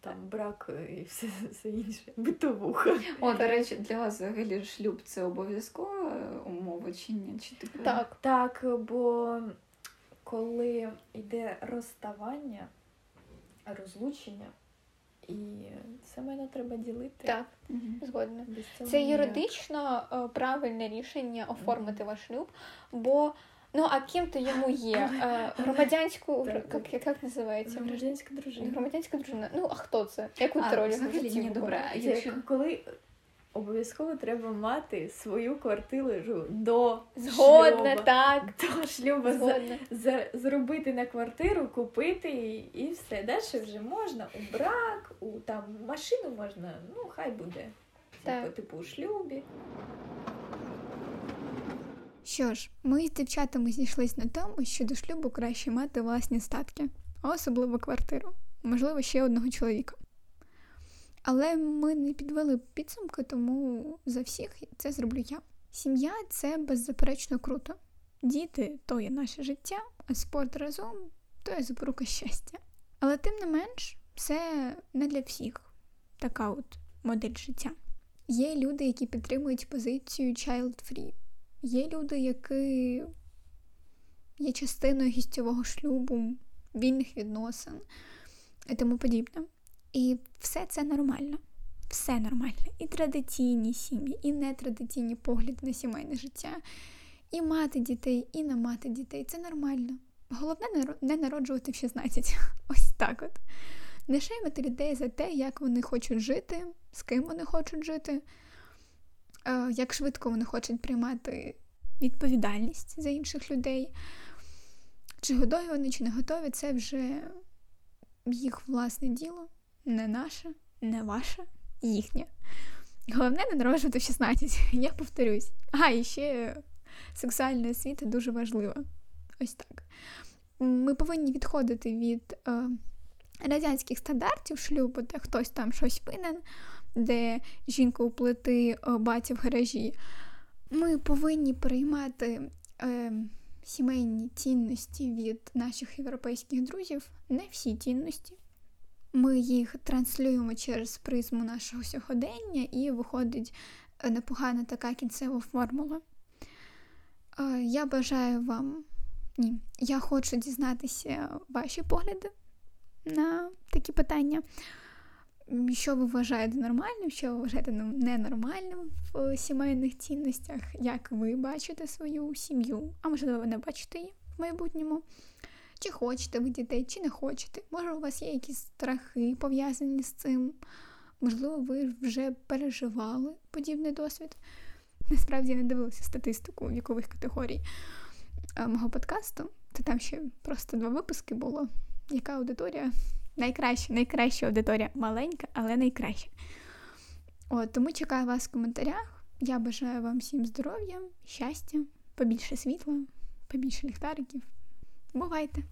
там брак і все, все інше. Битовуха. О, до речі, для вас взагалі шлюб це обов'язкова умова чи ні? Чи типу? Так. Так, бо коли йде розставання, розлучення, і це майно треба ділити. Так, Мгм. згодна. Без цього Це юридично е, правильне рішення оформити ваш шлюб, бо ну а ким то йому є? Е, Громадянську Так. як, як називається? Громадянська дружина. Громадянська дружина. Ну а хто це? Яку ти роль взагалі, добре. Якщо- коли обов'язково треба мати свою квартиру до Згодна, шлюба. так. До шлюбу за, Згодна. за, зробити на квартиру, купити і, і все. Далі вже можна у брак, у там машину можна, ну хай буде. Так. Типу, типу у шлюбі. Що ж, ми з дівчатами зійшлись на тому, що до шлюбу краще мати власні статки, а особливо квартиру, можливо, ще одного чоловіка. Але ми не підвели підсумки, тому за всіх це зроблю я. Сім'я це беззаперечно круто. Діти то є наше життя, а спорт разом то є запорука щастя. Але тим не менш, це не для всіх така от модель життя. Є люди, які підтримують позицію child-free. Є люди, які є частиною гістьового шлюбу, вільних відносин і тому подібне. І все це нормально. Все нормально. І традиційні сім'ї, і нетрадиційні погляди на сімейне життя, і мати дітей, і не мати дітей. Це нормально. Головне не народжувати в 16. Ось так от. Не шеймити людей за те, як вони хочуть жити, з ким вони хочуть жити, як швидко вони хочуть приймати відповідальність за інших людей. Чи готові вони, чи не готові, це вже їх власне діло, не наше, не ваше, їхнє. Головне не народжувати в 16, я повторюсь. А, і ще сексуальна освіта дуже важлива. Ось так. Ми повинні відходити від е, радянських стандартів шлюбу, де хтось там щось винен, де жінка у плити, е, батя в гаражі. Ми повинні приймати е, сімейні цінності від наших європейських друзів, не всі цінності. Ми їх транслюємо через призму нашого сьогодення, і виходить е, непогана така кінцева формула. Е, Я бажаю вам. Ні, я хочу дізнатися ваші погляди на такі питання. Що ви вважаєте нормальним, що ви вважаєте ненормальним в сімейних цінностях, як ви бачите свою сім'ю, а можливо, ви не бачите її в майбутньому. Чи хочете ви дітей, чи не хочете. Може, у вас є якісь страхи пов'язані з цим. Можливо, ви вже переживали подібний досвід. Насправді я не дивилася статистику вікових категорій е, мого подкасту. То там ще просто два випуски було. Яка аудиторія? Найкраща, найкраща аудиторія. Маленька, але найкраща. От, тому чекаю вас в коментарях. Я бажаю вам всім здоров'я, щастя, побільше світла, побільше ліхтариків. Бувайте!